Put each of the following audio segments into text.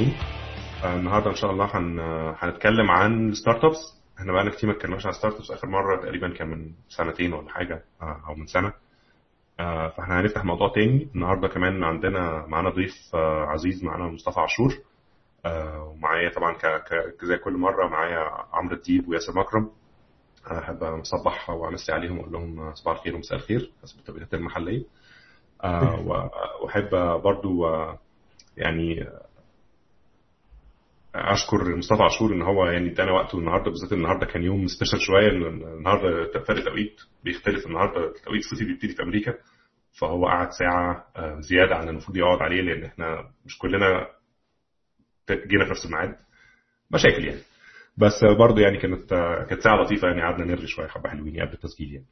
40 آه، النهاردة إن شاء الله هن... هنتكلم عن startups إحنا بقالنا كتير ما اتكلمناش عن startups آخر مرة تقريبا كان من سنتين ولا حاجة آه، أو من سنة. آه، فإحنا هنفتح موضوع تاني. النهاردة كمان عندنا معانا ضيف عزيز معانا مصطفى عاشور. ومعايا طبعا ك... ك... زي كل مرة معايا عمرو الديب وياسر مكرم. أحب أصبح وأمسي عليهم وأقول لهم صباح الخير ومساء الخير. حسب التوقيتات المحلية. آه، وأحب برضو آه، يعني أشكر مصطفى عاشور إن هو يعني ادانا وقته النهارده بالذات النهارده كان يوم سبيشال شوية النهارده فرق توقيت بيختلف. النهارده التوقيت الصيفي بيبتدي في أمريكا فهو قعد ساعة آه، زيادة عن المفروض يقعد عليه لأن إحنا مش كلنا جينا في نفس الميعاد. مشاكل يعني. بس برضه يعني كانت كانت ساعة لطيفة يعني قعدنا نرغي شوية حبه حلوين قبل التسجيل يعني.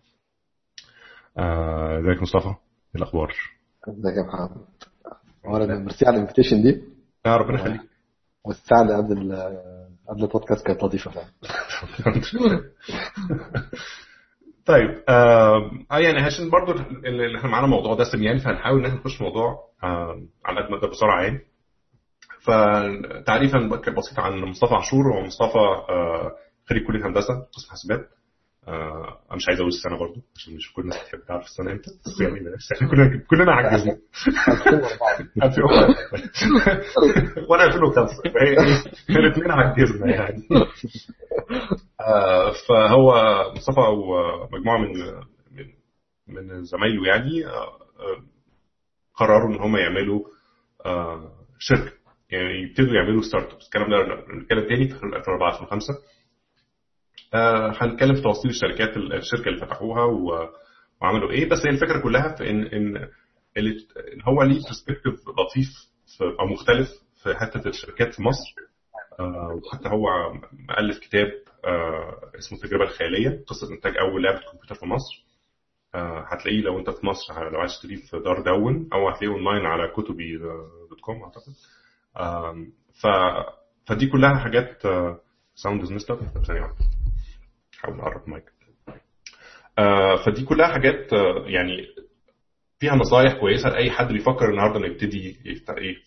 ازيك مصطفى؟ إيه الأخبار؟ ازيك يا محمد؟ ميرسي على ال invitation دي؟ آه ربنا يخليك. والساعة اللي قبل قبل البودكاست كانت لطيفة فعلا. طيب آه يعني عشان برضو اللي إحنا معانا موضوع دسم يعني فهنحاول إن إحنا نخش موضوع على قد ما نقدر بسرعة يعني. فتعريفا بسيط عن مصطفى عاشور هو مصطفى آه خريج كلية هندسة قسم حاسبات. أنا مش عايز أقول السنة برضو عشان مش كل الناس بتحب تعرف السنة إمتى بس يعني إحنا كلنا كلنا عجزنا 2004 وأنا 2005 إحنا الاثنين عجزنا يعني. آه فهو مصطفى ومجموعه من من من زمايله يعني آه قرروا إن هم يعملوا آه شركة. يعني يبتدوا يعملوا startups الكلام ده نتكلم تاني في 2004 2005 آه هنتكلم في تفاصيل الشركات الشركة اللي فتحوها وعملوا إيه. بس هي الفكرة كلها في ان إن هو ليه perspective لطيف أو مختلف في حتة الشركات في مصر. آه وحتى هو مؤلف كتاب آه اسمه التجربة الخيالية قصة إنتاج أول لعبة كمبيوتر في مصر. هتلاقيه لو أنت في مصر لو عايز تشتريه في دار دون أو هتلاقيه أونلاين على كتبي dot com أعتقد. ف فدي كلها حاجات sound as missed ثانية واحدة. حاول نقرب المايك آه فدي كلها حاجات آه يعني فيها نصايح كويسة لأي حد بيفكر النهارده إنه يبتدي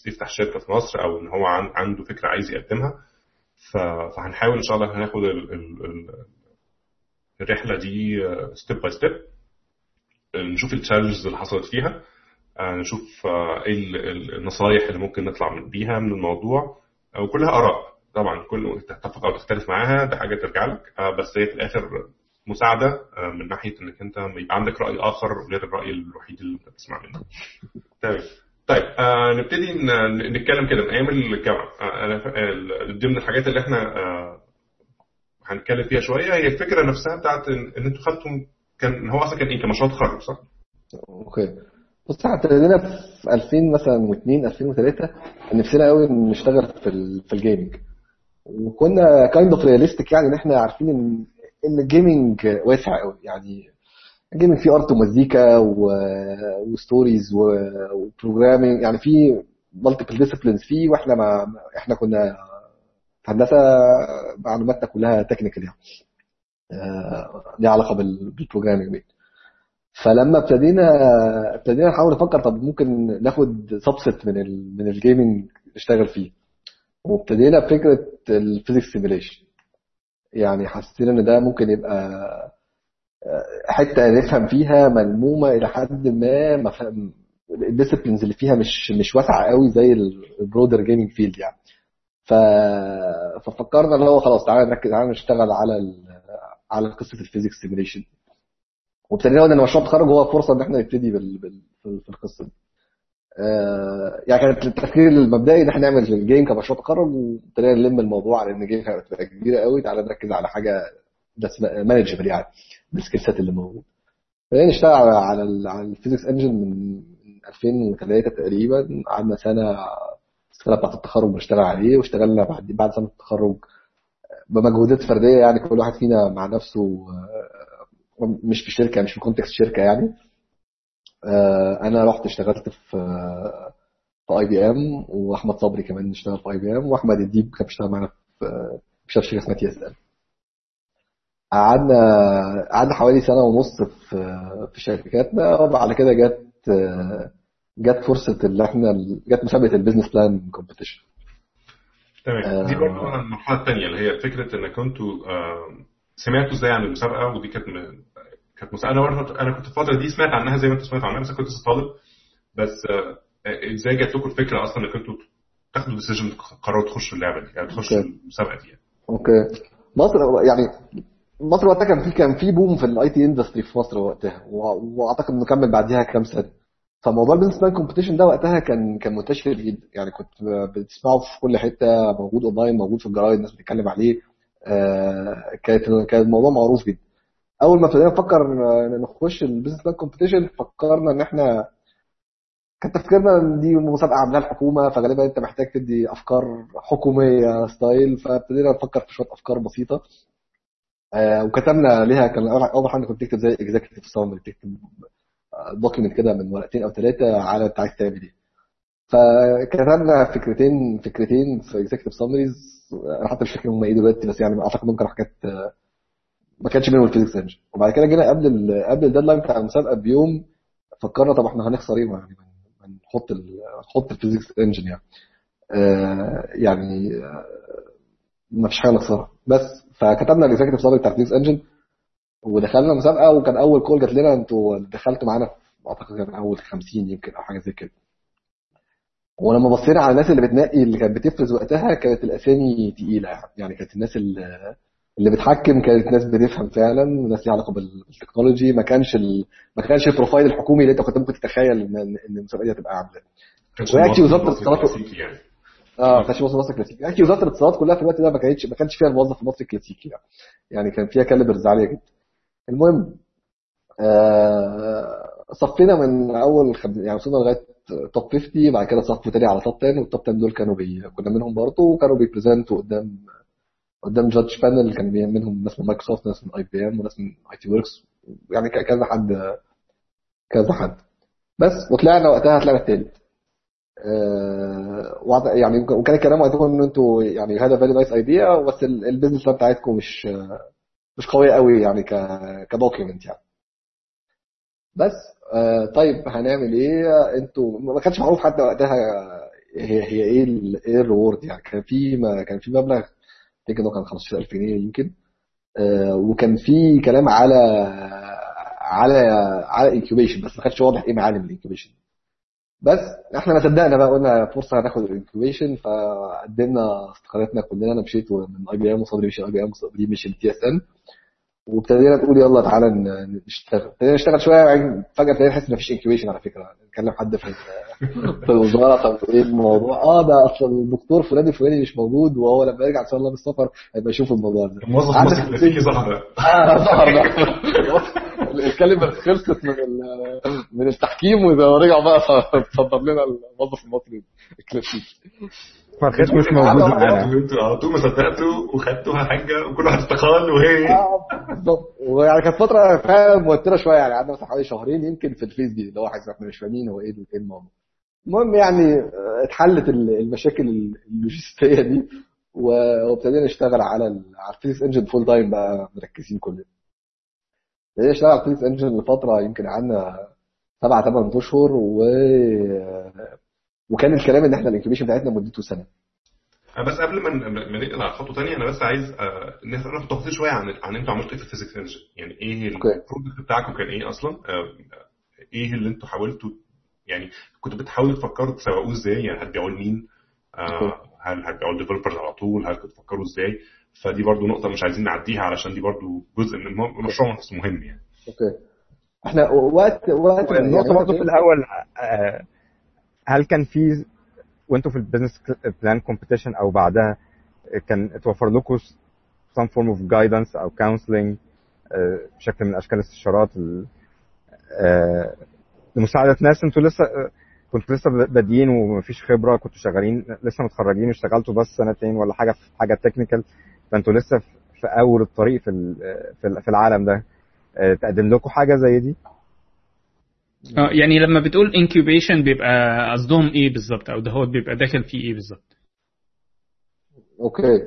يفتح شركة في مصر أو إن هو عنده فكرة عايز يقدمها. فهنحاول إن شاء الله هناخد ال ال الرحلة دي step by step نشوف ال challenges اللي حصلت فيها. آه نشوف إيه النصايح اللي ممكن نطلع بيها من الموضوع. وكلها آراء. طبعا كل تتفق أو تختلف معاها ده حاجة ترجع لك بس هي في الآخر مساعدة من ناحية إنك أنت يبقى عندك رأي آخر غير الرأي الوحيد اللي أنت بتسمع منه. تمام. طيب آه نبتدي نتكلم كده من أيام الجامعة آه ضمن الحاجات اللي إحنا آه هنتكلم فيها شوية هي الفكرة نفسها بتاعت ان, أنتوا خدتوا كان هو أصلا كان إيه؟ كان مشروع تخرج صح؟ okay بص إحنا ابتدينا في 2000 مثلا و2 2003 نفسنا قوي نشتغل في في ال gaming وكنا kind of realistic يعني إن إحنا عارفين إن إن ال gaming واسع قوي يعني ال gaming فيه art ومزيكا و stories و programming يعني في multiple disciplines فيه وإحنا ما إحنا كنا في هندسة معلوماتنا كلها technical يعني. ليها علاقة بال programming فلما ابتدينا ابتدينا نحاول نفكر طب ممكن ناخد subset من ال من ال gaming نشتغل فيه. وابتدينا بفكره ال physics simulation يعني حسينا إن ده ممكن يبقى حتة نفهم فيها ملمومة إلى حد ما مفهوم ال disciplines اللي فيها مش مش واسعة قوي زي ال broader gaming field يعني. ف... ففكرنا اللي هو خلاص تعالى نركز تعالى نشتغل على ال... على قصة ال physics simulation وابتدينا قلنا إن مشروع التخرج هو فرصة إن إحنا نبتدي بال... بال... في القصة دي. آه يعني كانت التفكير المبدئي إن إحنا نعمل ال game كمشروع تخرج وابتدينا نلم الموضوع على ان ال game هتبقى كبيرة قوي. تعالى نركز على حاجة manageable يعني بال skill set اللي موجود. بدأنا نشتغل على على, ال... على ال physics engine من 2003 تقريبا. قعدنا سنة السنة بتاعت التخرج بنشتغل عليه واشتغلنا بعد بعد سنة التخرج بمجهودات فردية يعني كل واحد فينا مع نفسه مش في شركة مش في context شركة يعني. أنا رحت اشتغلت في في IBM وأحمد صبري كمان اشتغل في IBM وأحمد الديب كان بيشتغل معانا في في شركة اسمها TSL قعدنا قعدنا حوالي سنة ونص في في شركاتنا وبعد كده جت جت فرصة اللي إحنا جت مسابقة ال business plan competition تمام. دي برضه المرحلة الثانية اللي هي فكرة انك كنتوا سمعتوا إزاي عن المسابقة ودي كانت كانت مسابقه أنا برضه أنا كنت في الفترة دي سمعت عنها زي ما أنت سمعت عنها بس كنت لسه طالب. بس إزاي جات لكم الفكرة أصلا إنك أنتوا تاخدوا decision قرروا تخشوا اللعبة دي يعني تخشوا المسابقة دي يعني. okay. مصر يعني مصر وقتها كان في كان في boom في ال IT industry في مصر وقتها وأعتقد إنه كمل بعديها كام سنة. فموضوع ال business plan competition ده وقتها كان كان منتشر جدا. يعني كنت بتسمعه في كل حتة موجود اونلاين موجود في الجرايد الناس بتتكلم عليه. آه كانت كان الموضوع معروف جدا. أول ما ابتدينا نفكر نخش ال business plan competition فكرنا إن إحنا كان تفكيرنا إن دي مسابقة عاملاها الحكومة فغالبا أنت محتاج تدي أفكار حكومية style فابتدينا نفكر في شوية أفكار بسيطة. آه وكتبنا ليها كان أول حاجة كنت تكتب زي executive summary تكتب document كده من ورقتين أو ثلاثة على انت عايز تعمل إيه فكتبنا فكرتين فكرتين في executive summaries أنا حتى مش فاكر هم إيه دلوقتي بس يعني أعتقد ممكن حاجات ما كانش منهم ال physics engine وبعد كده جينا قبل ال قبل ال deadline بتاع المسابقة بيوم فكرنا طب إحنا هنخسر إيه يعني؟ نحط نحط ال physics engine يعني. آه يعني آه ما فيش حاجة نخسرها. بس فكتبنا ال executive summary بتاع ال physics engine ودخلنا مسابقه وكان أول call جات لنا أنتوا دخلتوا معانا أعتقد كان أول 50 يمكن أو حاجة زي كده. ولما بصينا على الناس اللي بتنقي اللي كانت بتفرز وقتها كانت الأسامي تقيلة يعني. كانت الناس اللي اللي بتحكم كانت ناس بتفهم فعلا ناس ليها علاقة بال technology ما كانش ال... ما كانش ال profile الحكومي اللي انت كنت ممكن تتخيل ان إن المسابقة دي هتبقى عامله وياكي وزارة الاتصالات يعني. آه ما كانش موظف مصر كلاسيكي. ياكي وزارة الاتصالات كلها في الوقت ده ما كانتش ما كانش فيها الموظف المصري الكلاسيكي يعني. يعني كان فيها calibers عاليه جدا. المهم آه صفينا من أول خب... يعني وصلنا لغاية top 50 بعد كده صفوا تاني على top 10 وال top 10 دول كانوا بي... كنا منهم برضه وكانوا بي present وا قدام قدام judge panel كان منهم ناس من مايكروسوفت ناس من IBM وناس من ITWorx يعني كذا حد كذا حد. بس وطلعنا وقتها طلعنا التالت. آه يعني وكان الكلام وقتها ان أنتوا يعني هذا very nice idea بس ال business بتاعتكم مش مش قوية قوي يعني ك document يعني. بس آه طيب هنعمل إيه؟ أنتوا ما كانش معروف حتى وقتها هي هي إيه إيه ال reward يعني. كان في كان في مبلغ افتكر انه كان 15000 جنيه يمكن. آه وكان في كلام على على على incubation بس ما كانش واضح إيه معالم ال incubation. بس إحنا ما صدقنا بقى قلنا فرصة هناخد ال incubation فقدمنا استقالتنا كلنا أنا مشيت من اي بي ام وصدري مشي اي بي ام وصدري مشي تي اس ان وابتدينا نقول يلا تعالى نشتغل. ابتدينا نشتغل شوية فجأة ابتدينا نحس ان مفيش incubation على فكرة. نكلم حد في في الوزارة طب إيه الموضوع. آه ده اصل الدكتور فلان الفلاني مش موجود وهو لما يرجع إن شاء الله من السفر هيبقى يشوف الموضوع ده. الموظف المصري الكلاسيكي ظهر آه ظهر الكلمة خلصت من من التحكيم ورجع بقى صدر لنا الموظف المصري. الكلاسيكي فرخيص مش موجود معانا. أنتوا طول ما صدقتوا وخدتوها حاجة وكل واحد استقال وهي بالظبط ويعني كانت فترة فعلا موترة شوية يعني قعدنا مثلا حوالي شهرين يمكن في الفيس دي اللي هو إحنا مش فاهمين هو إيه إيه الموضوع. المهم يعني اتحلت المشاكل اللوجستية دي وابتدينا نشتغل على على ال physics engine full time بقى مركزين كلنا. ابتدينا نشتغل على ال physics engine لفترة يمكن قعدنا سبعة ثمان أشهر و وكان الكلام ان إحنا ال incubation بتاعتنا مدته سنة. بس قبل ما ما ننقل على خطوة ثانية أنا بس عايز نعرف تفاصيل شوية عن عن إنتوا عملتوا إيه في ال physics engine يعني إيه ال product بتاعكم كان إيه أصلا؟ إيه اللي إنتوا حاولتوا؟ يعني كنتوا بتحاولوا تفكروا تسوقوه إزاي؟ يعني هتبيعوه لمين هل هتبيعوه لل developers على طول؟ هل كنتوا تفكروا إزاي؟ فدي برضو نقطة مش عايزين نعديها علشان دي برضو جزء من المشروع نفسه مهم يعني. أوكي. إحنا وقت وقت النقطة برضه في الأول هل كان في وانتوا في ال business plan competition أو بعدها كان اتوفر لكم some form of guidance أو counseling بشكل من أشكال الاستشارات لمساعدة ناس أنتوا لسه كنتوا لسه بادئين ومفيش خبرة كنتوا شغالين لسه متخرجين واشتغلتوا بس سنتين ولا حاجة في حاجة technical فانتوا لسه في أول الطريق في في العالم ده تقدم لكم حاجة زي دي؟ آه يعني لما بتقول incubation بيبقى قصدهم إيه بالظبط؟ أو ده هو بيبقى داخل فيه إيه بالظبط؟ أوكي.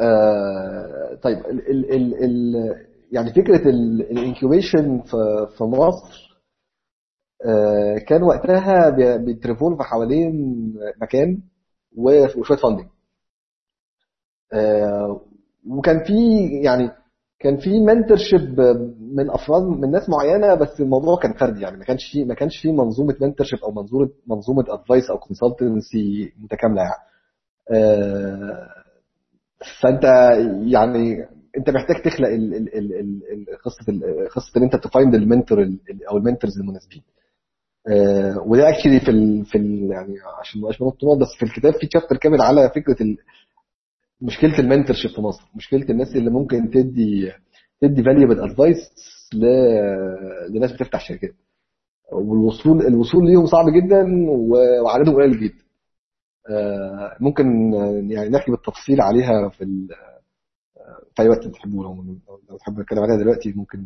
آه طيب ال ال ال ال يعني فكرة ال incubation في في مصر آه، كان وقتها بي- بي revolve حوالين مكان وشوية funding وكان في يعني كان في منتورشيب من افراد من ناس معينة بس الموضوع كان فردي يعني. ما كانش في ما كانش في منظومة mentorship أو منظومه منظومة advice أو consultancy متكاملة يعني. آه، فأنت يعني أنت محتاج تخلق قصة قصة إن أنت ت find ال mentor ال- أو ال mentors المناسبين. آه، وده actually في في يعني عشان ما بنط بس في الكتاب في chapter كامل على فكرة مشكلة ال mentorship في مصر مشكلة الناس اللي ممكن تدي تدي valuable advice لناس بتفتح شركات. والوصول الوصول ليهم صعب جدا وعددهم قليل جدا. آه، ممكن يعني نحكي بالتفصيل عليها في ال- آه، في أي وقت تحبوه لو لو تحبوا نتكلم عليها دلوقتي ممكن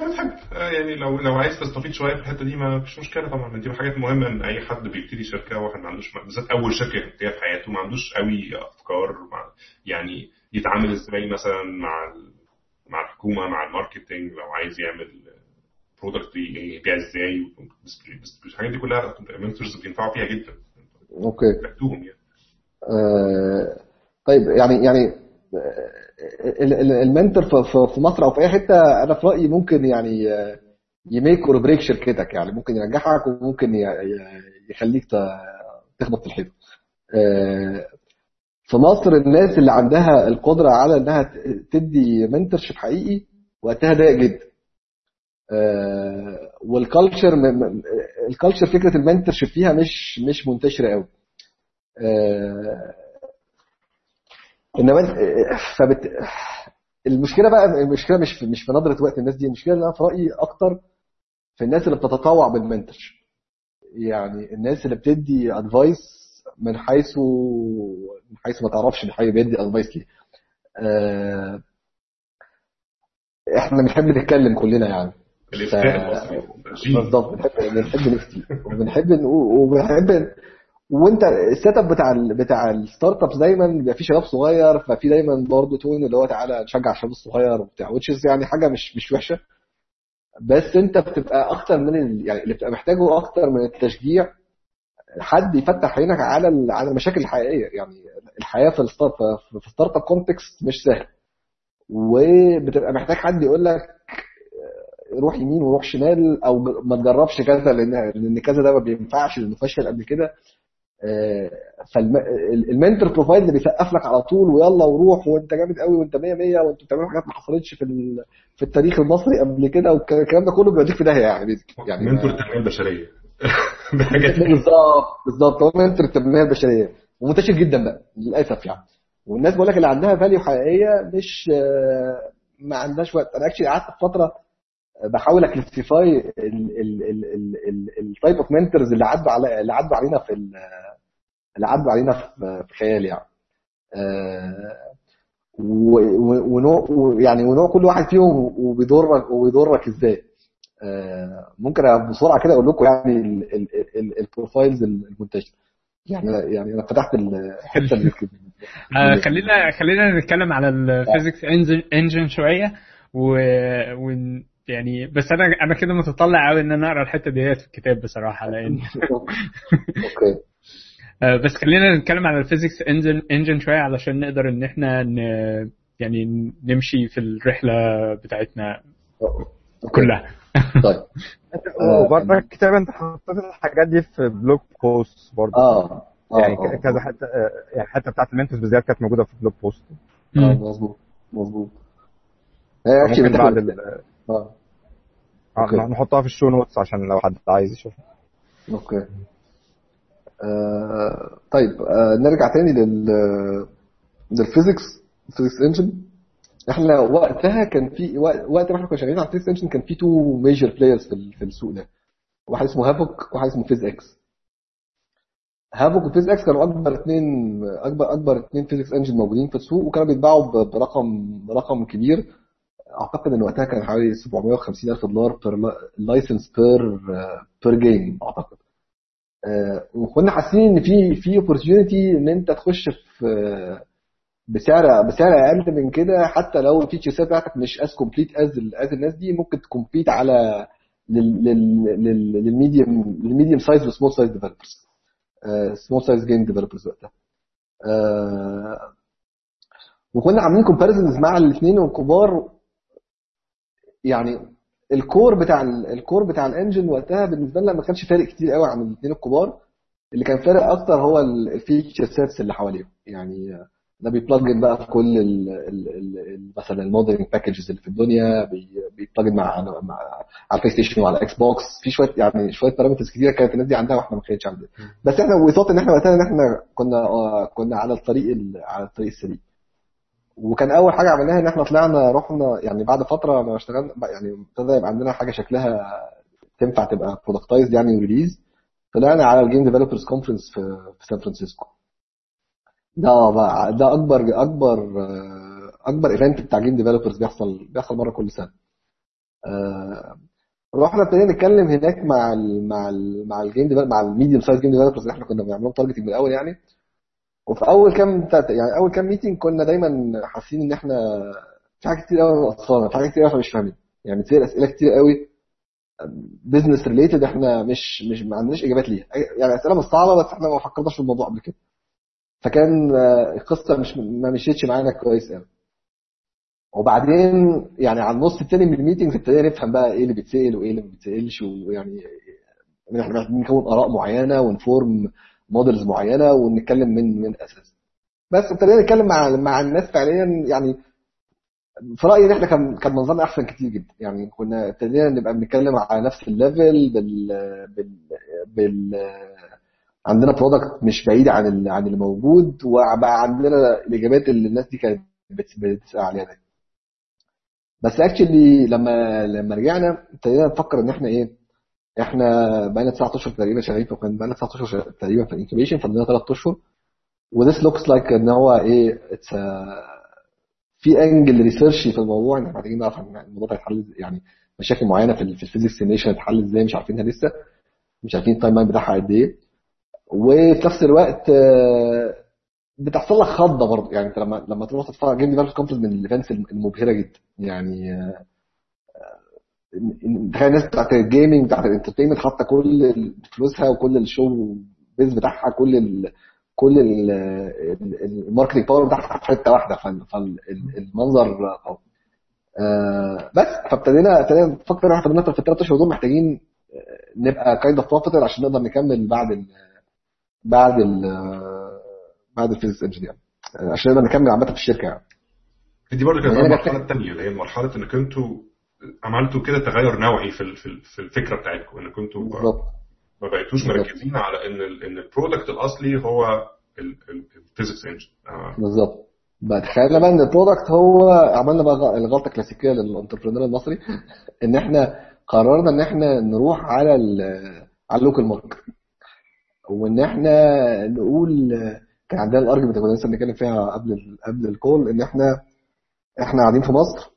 أنا بحب آه، يعني لو لو عايز تستفيد شوية في الحتة دي ما فيش مشكلة طبعا. دي حاجات مهمة إن أي حد بيبتدي شركة واحد ما عندوش بالذات أول شركة يبتديها في حياته ما عندوش قوي أفكار مع يعني يتعامل إزاي مثلا مع مع الحكومة مع الماركتنج لو عايز يعمل product يبيع إزاي الحاجات دي كلها ال mentors بينفعوا فيها جدا. أوكي. يعني. آه، طيب يعني يعني آه، ال mentor في- مصر أو في أي حتة أنا في رأيي ممكن يعني ي make or break شركتك يعني ممكن ينجحك وممكن يخليك تخبط في الحيط آه، في مصر الناس اللي عندها القدرة على إنها تدي mentorship حقيقي وقتها ضيق جدا. آه، وال culture ال culture فكرة ال mentorship فيها مش مش منتشرة قوي آه، إنما انت- فبت... المشكلة بقى المشكلة مش في مش في نظرة وقت الناس دي المشكلة اللي أنا في رأيي أكتر في الناس اللي بتتطوع بال mentorship يعني الناس اللي بتدي advice من حيث من حيث ما تعرفش حي بيدي advice ليه آه، إحنا بنحب نتكلم كلنا يعني. بالظبط بنحب بنحب نفتي وبنحب نقول وبنحب وانت ال setup بتاع ال بتاع ال startups دايما بيبقى فيه شباب صغير ففي دايما برضه tone اللي هو تعالى نشجع الشباب الصغير وبتاع is يعني حاجة مش مش وحشة. بس انت بتبقى أكتر من ال... يعني اللي بتبقى محتاجه أكتر من التشجيع حد يفتح عينك على. على المشاكل الحقيقية. يعني الحياة في ال start في startup context مش سهل. وبتبقى محتاج حد يقول لك روح يمين وروح شمال أو ما تجربش كذا لأن لأن كذا ده ما بينفعش لأنه فشل قبل كده. فال mentor profile اللي بيسقف لك على طول ويلا وروح وانت جامد قوي وانت 100 100 وانتوا بتعملوا حاجات ما حصلتش في في التاريخ المصري قبل كده والكلام ده كله بيوديك في داهيه يعني. يعني mentor التنميه البشريه. بالظبط بالظبط هو mentor التنميه البشريه ومنتشر جدا بقى للأسف يعني والناس بقول لك اللي عندها value حقيقية مش آه، ما عندهاش وقت أنا actually قعدت فترة بحاول ا classify ال type of mentors اللي عدوا على اللي عدوا علينا في ال- اللي عدوا علينا في خيالي يعني. آه، ونوع يعني ونوع كل واحد فيهم وبيضرك وبيضرك إزاي. آه، ممكن بسرعة كده أقول لكم يعني ال- ال- ال- ال profiles المنتشره يعني يعني أنا فتحت الحتة اللي آه، خلينا خلينا نتكلم على ال physics engine شوية و... و... يعني بس أنا أنا كده متطلع قوي إن أنا أقرأ الحتة ديت في الكتاب بصراحة لأن أوكي آه، بس خلينا نتكلم على ال physics engine engine شوية علشان نقدر إن إحنا ن... يعني نمشي في الرحلة بتاعتنا كلها. طيب. وبره الكتاب أنت حطيت الحاجات دي في blog post برضه. آه آه، يعني آه. كذا حتة آه، يعني الحته بتاعت ال mentors بالذات كانت موجودة في blog post آه. مظبوط مظبوط. هي actually ممكن بعد. آه آه، أوكي. نحطها في ال show notes عشان لو حد عايز يشوفها أوكي. آه طيب آه نرجع تاني لل لل physics ال physics engine إحنا وقتها كان في وقت ما إحنا كنا شغالين على ال physics engine كان في two major players في ال- في السوق ده. واحد اسمه Havok وواحد اسمه PhysX Havok و PhysX كانوا أكبر اثنين أكبر أكبر اثنين physics engine موجودين في السوق وكانوا بيتباعوا برقم برقم كبير. أعتقد إن وقتها كان حوالي 750 ألف دولار per license per per game أعتقد. آه، وكنا حاسين إن في في opportunity إن أنت تخش في آه، بسعر بسعر أقل من كده حتى لو ال features بتاعتك مش as complete as as الناس دي ممكن ت compete على لل medium لل medium size وال small size developers small size game developers وقتها. آه، وكنا عاملين comparisons مع الاثنين الكبار يعني ال core بتاع ال core بتاع ال engine وقتها بالنسبة لنا ما كانش فارق كتير قوي عن الاثنين الكبار. اللي كان فارق أكتر هو ال feature sets اللي حواليهم. يعني ده بي plug in بقى في كل ال ال ال مثلا ال modeling packages اللي في الدنيا بي plug in مع مع على ال PlayStation وعلى Xbox في شوية يعني شوية parameters كتيرة كانت الناس دي عندها وإحنا ما كانتش عندنا. بس إحنا وثوت إن إحنا وقتها إن إحنا كنا آه، كنا على الطريق على الطريق السليم. وكان أول حاجة عملناها إن إحنا طلعنا رحنا يعني بعد فترة ما اشتغلنا يعني ابتدى يبقى عندنا حاجة شكلها تنفع تبقى productize يعني و release. طلعنا على ال Game Developers Conference في سان فرانسيسكو. ده بقى ده أكبر أكبر أكبر event بتاع game developers بيحصل بيحصل مره كل سنة. آه، رحنا ابتدينا نتكلم هناك مع ال مع ال مع ال game مع ال medium size game developers اللي إحنا كنا بنعملهم targeting من الأول يعني. وفي أول كام يعني أول كام meeting كنا دايما حاسين إن إحنا في حاجات كتير قوي ناقصانا في حاجات كتير قوي مش فاهمين. يعني بتصير أسئلة كتير قوي business related إحنا مش مش ما عندناش إجابات ليها. يعني أسئلة مش صعبة بس إحنا ما فكرناش في الموضوع قبل كده. فكان القصة مش ما مشيتش معانا كويس قوي وبعدين يعني على النص الثاني من ال meeting ابتدينا نفهم بقى إيه اللي بيتسأل وإيه اللي ما بيتسألش ويعني إحنا بنكون آراء معينة ون form models معينة ونتكلم من من أساس بس ابتدينا نتكلم مع مع الناس فعليا يعني في رأيي إن إحنا كان كان منظرنا أحسن كتير جدا. يعني كنا ابتدينا نبقى بنتكلم على نفس ال level بال بال بال عندنا product مش بعيد عن عن اللي موجود وبقى عندنا الإجابات اللي الناس دي كانت بتسأل عليها ده بس actually لما لما رجعنا ابتدينا نفكر إن إحنا إيه إحنا بقينا 19 تقريبا شغالين فكان بقينا 19 تقريبا في الانكيبيشن فضلنا 3 أشهر. وذس لوكس لايك إن هو إيه في انجل ريسيرشي في الموضوع إن محتاجين نعرف الموضوع ده هيتحل يعني مشاكل معينة في في الفيزيكس سيميشن هتتحل إزاي مش عارفينها لسه مش عارفين التايم لاين بتاعها قد إيه. وفي نفس الوقت آه، بتحصل لك خضة برضه. يعني أنت لما لما تروح تتفرج جيم ديفلوبمنت كونفرنس من الايفنتس المبهرة جدا. يعني آه، تخيل الناس بتاعت ال gaming بتاعت ال entertainment حاطة كل فلوسها وكل ال show biz بتاعها كل ال كل ال marketing power بتاعها في حتة واحدة فالمنظر آه بس. فابتدينا ابتدينا نفكر إحنا في الثلاث أشهر دول محتاجين نبقى kind of profitable عشان نقدر نكمل بعد ال بعد ال بعد ال physics engine عشان نقدر نكمل عامة في الشركة يعني. دي برضه كانت المرحلة الثانية اللي هي مرحلة إنك أنتوا عملتوا كده تغير نوعي في في الفكرة بتاعتكم أنتوا بالظبط. ما بقيتوش مركزين على إن إن ال product الأصلي هو ال physics engine آه. بالظبط. بقى تخيلنا بقى إن ال product هو عملنا بقى الغلطة الكلاسيكية لل entrepreneur المصري إن إحنا قررنا إن إحنا نروح على على ال local market وإن إحنا نقول كان عندنا ال argument اللي كنا لسه بنتكلم فيها قبل قبل ال call إن إحنا إحنا قاعدين في مصر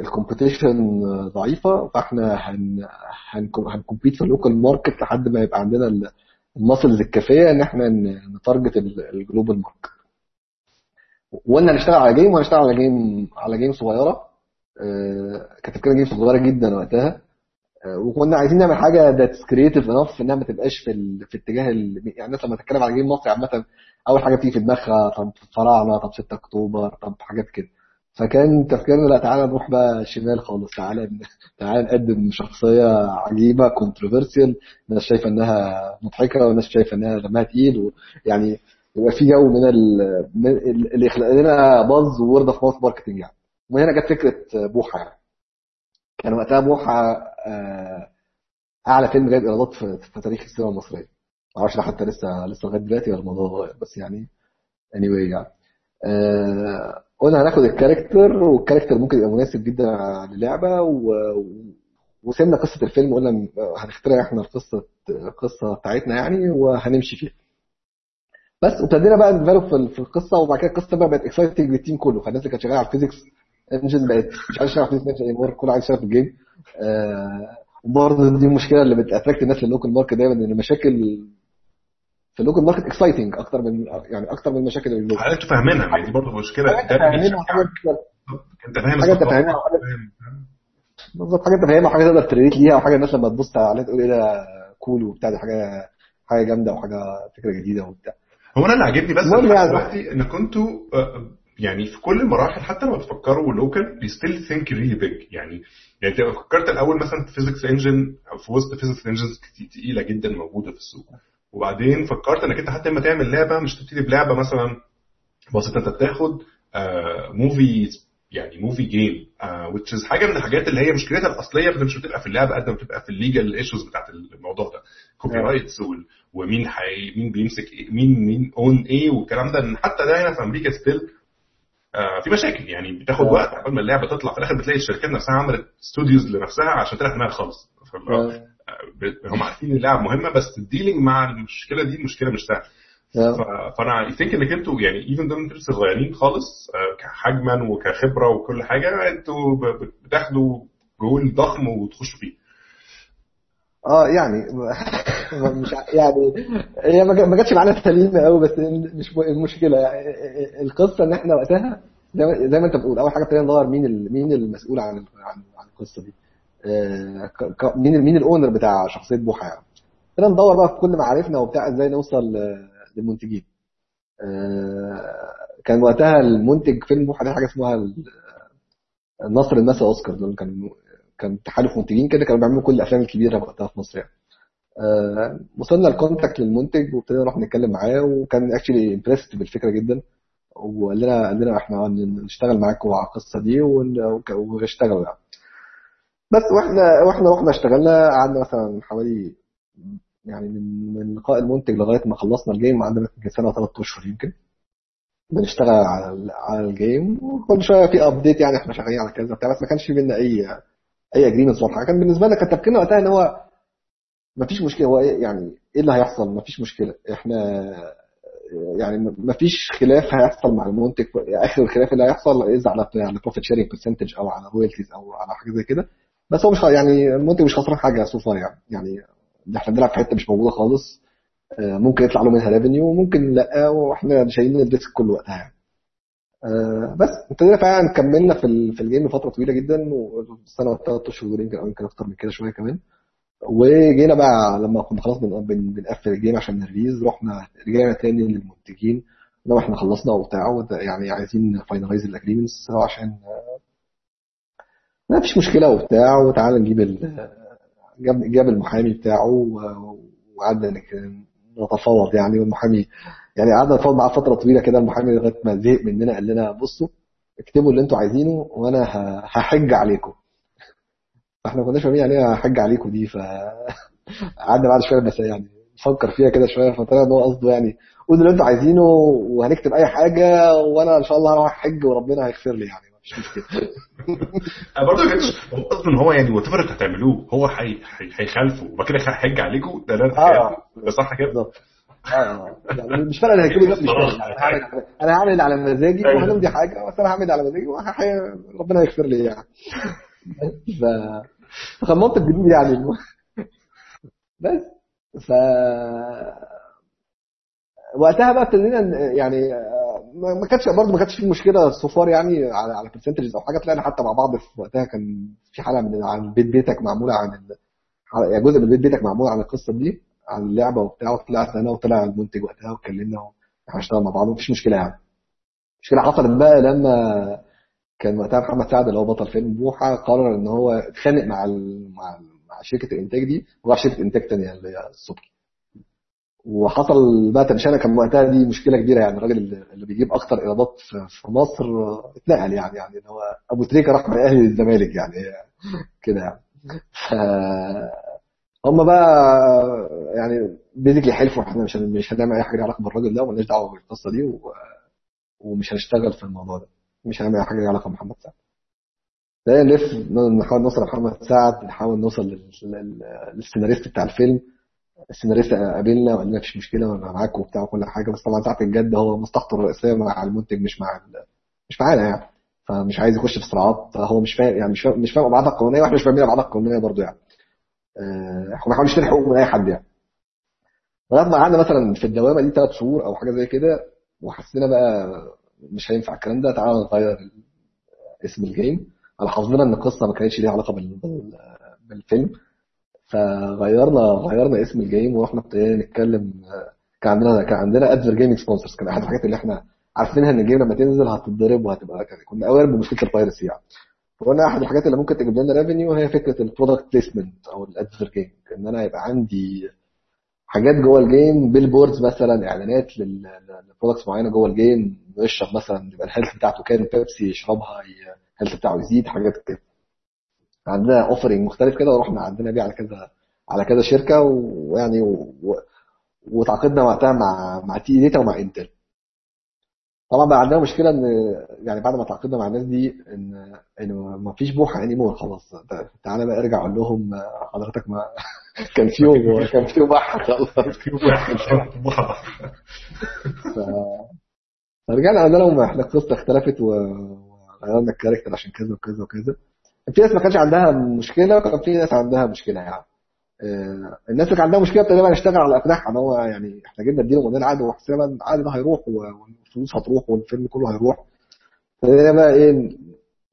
ال competition ضعيفة فاحنا هن هن compete في ال local market لحد ما يبقى عندنا ال muscles الكافية إن إحنا ن target ال global market وقلنا هنشتغل على game وهنشتغل على game على game صغيرة كانت فكره game صغيرة جدا وقتها وكنا عايزين نعمل حاجة that's creative enough إنها ما تبقاش في. في اتجاه. يعني الناس لما تتكلم على game مصري عامة أول حاجة بتيجي في دماغها طب فراعنه طب 6 أكتوبر طب حاجات كده فكان تفكيرنا لا تعالى نروح بقى شمال خالص تعالى تعالى نقدم شخصية عجيبة controversial الناس شايفة إنها مضحكة والناس شايفة إنها دمها تقيل ويعني يبقى في جو من, ال... من اللي يخلق لنا buzz word of mouth marketing يعني. وهنا جت فكرة بوحة يعني. كان وقتها بوحة أعلى فيلم جايب إيرادات في, تاريخ السينما المصرية. ما أعرفش حتى لسه لسه لغاية دلوقتي ولا الموضوع بس يعني any anyway يعني. آه قلنا هناخد ال character وال character ممكن يبقى مناسب جدا للعبة و... وسيبنا قصة الفيلم قلنا هنخترع إحنا القصة القصة بتاعتنا يعني وهنمشي فيها. بس وابتدينا بقى ن develop في القصة وبعد كده القصة بقى بقت exciting لل team كله. فالناس اللي كانت شغالة على ال physics engine بقت مش عايز تشتغل في ال physics engine كله عايز يشتغل في ال game آه دي المشكلة اللي بت attract الناس لل local market دايما إن المشاكل في ال local market exciting أكتر من يعني أكتر من المشاكل اللي حاجة أنتوا فاهمينها يعني دي برضه مشكلة. أنت فاهم حاجة أنت فاهمينها بالظبط حاجة انت فاهمها وحاجه تقدر ت relate ليها وحاجة الناس لما تبص عليها تقول إيه ده cool وبتاع دي حاجة حاجة جامدة وحاجة فكرة جديدة وبتاع. هو أنا اللي عاجبني بس يعني- دلوقتي إن كنتوا آه، يعني في كل المراحل حتى لما تفكروا local you still think really big. يعني يعني انت فكرت الأول مثلا في physics engine في وسط physics engines تقيلة جدا موجودة في السوق. وبعدين فكرت إنك أنت حتى لما تعمل لعبة مش تبتدي بلعبة مثلا بسيطة أنت بتاخد movie يعني movie game which is حاجة من الحاجات اللي هي مشكلتها الأصلية بس مش بتبقى في اللعبة قد ما بتبقى في ال legal issues بتاعت الموضوع ده. copyrights ومين حي... مين بيمسك إيه مين مين own إيه والكلام ده. حتى ده هنا في أمريكا still آه في مشاكل. يعني بتاخد آه. وقت قبل ما اللعبة تطلع. في الآخر بتلاقي الشركات نفسها عملت studios لنفسها عشان تريح دماغها خالص. آه. آه، هم عارفين إن اللعبه مهمة بس ال dealing مع المشكلة دي مشكلة مش سهلة آه. فأنا I think إنك أنتوا يعني even دول أنتوا لسه صغيرين خالص آه، كحجما وكخبرة وكل حاجة أنتوا بتاخدوا جول ضخم وتخشوا فيه آه يعني مش يعني هي ما جا- ما جاتش معانا سليمه قوي بس مش المشكلة يعني القصة ان إحنا وقتها زي ما أنت بتقول أول حاجة ابتدينا ندور مين مين المسؤول عن عن القصة دي آه، مين ال- مين الأونر بتاع شخصية بوحة يعني؟ ابتدينا ندور بقى في كل معارفنا وبتاع إزاي نوصل آه، للمنتجين. آه، كان وقتها المنتج فيلم بوحة حاجة اسمها ال- نصر الناس أوسكار دول كان كان تحالف منتجين كده كانوا بيعملوا كل الأفلام الكبيرة وقتها في مصر يعني. آه، وصلنا ال contact للمنتج وابتدينا نروح نتكلم معاه وكان actually impressed بالفكرة جدا. وقال لنا قال لنا إحنا نشتغل معاكم على القصة دي ون- وك- واشتغلوا يعني. بس وإحنا وإحنا رحنا اشتغلنا قعدنا مثلا حوالي يعني من من لقاء المنتج لغاية ما خلصنا ال game قعدنا سنة وثلاث أشهر يمكن. بنشتغل على على ال game وكل شوية في update يعني إحنا شغالين على كذا بتاع بس ما كانش في بينا أي أي agreements واضحة. كان بالنسبة لنا كان تفكيرنا وقتها إن هو ما فيش مشكلة. هو إيه يعني إيه اللي هيحصل؟ ما فيش مشكلة. إحنا يعني ما فيش خلاف هيحصل مع المنتج. آخر الخلاف اللي هيحصل اذا على على profit sharing percentage أو على royalties أو على حاجة زي كده. بس هو مش يعني المنتج مش خسران حاجة so يعني. يعني إحنا بنلعب في حتة مش موجودة خالص. آه، ممكن يطلع له منها revenue وممكن لأ وإحنا شايلين ال risk كل وقتها يعني. آه، بس ابتدينا فعلا كملنا في في ال game لفترة طويلة جدا وسنه وثلاث أشهر دول يمكن أكتر من كده شوية كمان. وجينا بقى لما كنا خلاص بن- بن- بنقفل ال game عشان ن release رحنا رجعنا تاني للمنتجين. لو إحنا خلصنا وبتاع يعني عايزين finalize ال agreements عشان ما فيش مشكلة وبتاع وتعالى نجيب جاب جاب المحامي بتاعه وقعدنا نتفاوض يعني والمحامي يعني قعدنا نتفاوض معاه فترة طويلة كده المحامي لغاية ما زهق مننا قال لنا بصوا اكتبوا اللي أنتوا عايزينه وأنا هحج عليكم. فاحنا ما كناش فاهمين يعني إيه هحج عليكم دي ف قعدنا بعد شوية بس يعني نفكر فيها كده شوية فطلع ان هو قصده يعني قولوا اللي أنتوا عايزينه وهنكتب أي حاجة وأنا إن شاء الله هروح أحج وربنا هيغفر لي يعني. مفيش مشكله أنا برضه هو قصده ان هو يعني whatever هتعملوا هو هي- هي- هيخالفوا وبعد كده هيحج عليكم ده آه. ده صح كده؟ آه. يعني مش فارق أنا دلوقتي مش أنا هعمل على مزاجي أيوة. وهنمضي حاجة بس أنا هعمل على مزاجي. ربنا يغفر لي يعني. ف فكان منطق جديد يعني. بس. ف وقتها بقى ابتدينا يعني ما كانتش برضه ما كانتش في مشكلة so far يعني على على percentages أو حاجة طلعنا حتى مع بعض في وقتها كان في حلقة من عن البيت بيتك معمولة عن. يعني جزء من بيت بيتك معمول عن القصة دي عن اللعبة وبتاع وطلعت أنا وطلع المنتج وقتها واتكلمنا وإحنا هنشتغل مع بعض مفيش مشكلة يعني المشكلة حصلت بقى لما كان وقتها محمد سعد اللي هو بطل فيلم بوحة قرر إن هو اتخانق مع ال... مع ال... مع شركة الإنتاج دي وراح شركة إنتاج ثانية اللي هي السبكي وحصل بقى تنشانة كان وقتها دي مشكلة كبيرة يعني. الراجل اللي بيجيب أكتر إيرادات في مصر اتنقل يعني يعني اللي هو أبو تريكة راح من الاهلي للزمالك يعني. كده يعني. ف هم بقى يعني بيزيكلي حلفوا. إحنا مش مش هنعمل أي حاجة ليها علاقة بالراجل ده ومالناش دعوة بالقصة دي. ومش هنشتغل في الموضوع ده. مش هنعمل أي حاجة ليها علاقة بمحمد سعد. ده نلف نحاول نوصل لمحمد سعد نحاول نوصل لل... لل... للسيناريست بتاع الفيلم. السيناريست قابلنا وقال لنا مفيش مشكلة وأنا معاك وبتاع وكل حاجة بس طبعا ساعه الجد هو مصلحته الرئيسية مع المنتج مش مع. مش معانا يعني فمش عايز يخش في صراعات هو مش فاهم يعني مش فاهم مش فاهم ابعادها القانونية وإحنا مش فاهمين ابعادها القانونية برضه يعني آه، إحنا ما بنحاولش حقوق من أي حد يعني لغايه ما قعدنا مثلا في الدوامة دي ثلاث شهور أو حاجة زي كده وحسينا بقى مش هينفع الكلام ده تعالى نغير اسم الجيم على حظنا إن القصة ما كانتش ليها علاقة. بال... بالفيلم فغيرنا غيرنا اسم الجيم ورحنا ابتدينا نتكلم كان عندنا كان عندنا advergaming sponsors كان أحد الحاجات اللي إحنا عارفينها إن ال game لما تنزل هتتضرب وهتبقى كنا aware بمشكله ال piracy يعني. فقلنا أحد الحاجات اللي ممكن تجيب لنا revenue هي فكرة ال product placement أو ال advergame إن أنا يبقى عندي حاجات جوه ال game billboards مثلا إعلانات لل products معينة جوه ال game يشرب مثلا يبقى ال health بتاعته كان بيبسي يشربها ال health بتاعه يزيد حاجات كده. عندنا offering مختلف كده ورحنا عندنا بيه على كذا على كذا شركة ويعني و... وتعاقدنا وقتها مع مع تي داتا ومع انتل طبعا بقى عندنا مشكلة إن يعني بعد ما تعاقدنا مع الناس دي ان إن ما فيش بوحه anymore خلاص. تعالى بقى ارجع أقول لهم حضرتك ما كان في يوم كان في بوحه كان في بوحه فرجعنا قلنا لهم إحنا القصة اختلفت وغيرنا ال character عشان كذا وكذا وكذا. في ناس ما كانش عندها مشكلة وكان في ناس عندها مشكلة يعني. الناس اللي كان عندها مشكلة ابتدينا نشتغل على اقناعها إن هو يعني إحنا جبنا اديله موديل عقد وحسينا العقد ده هيروح والفلوس هتروح والفيلم كله هيروح. ابتدينا بقى إيه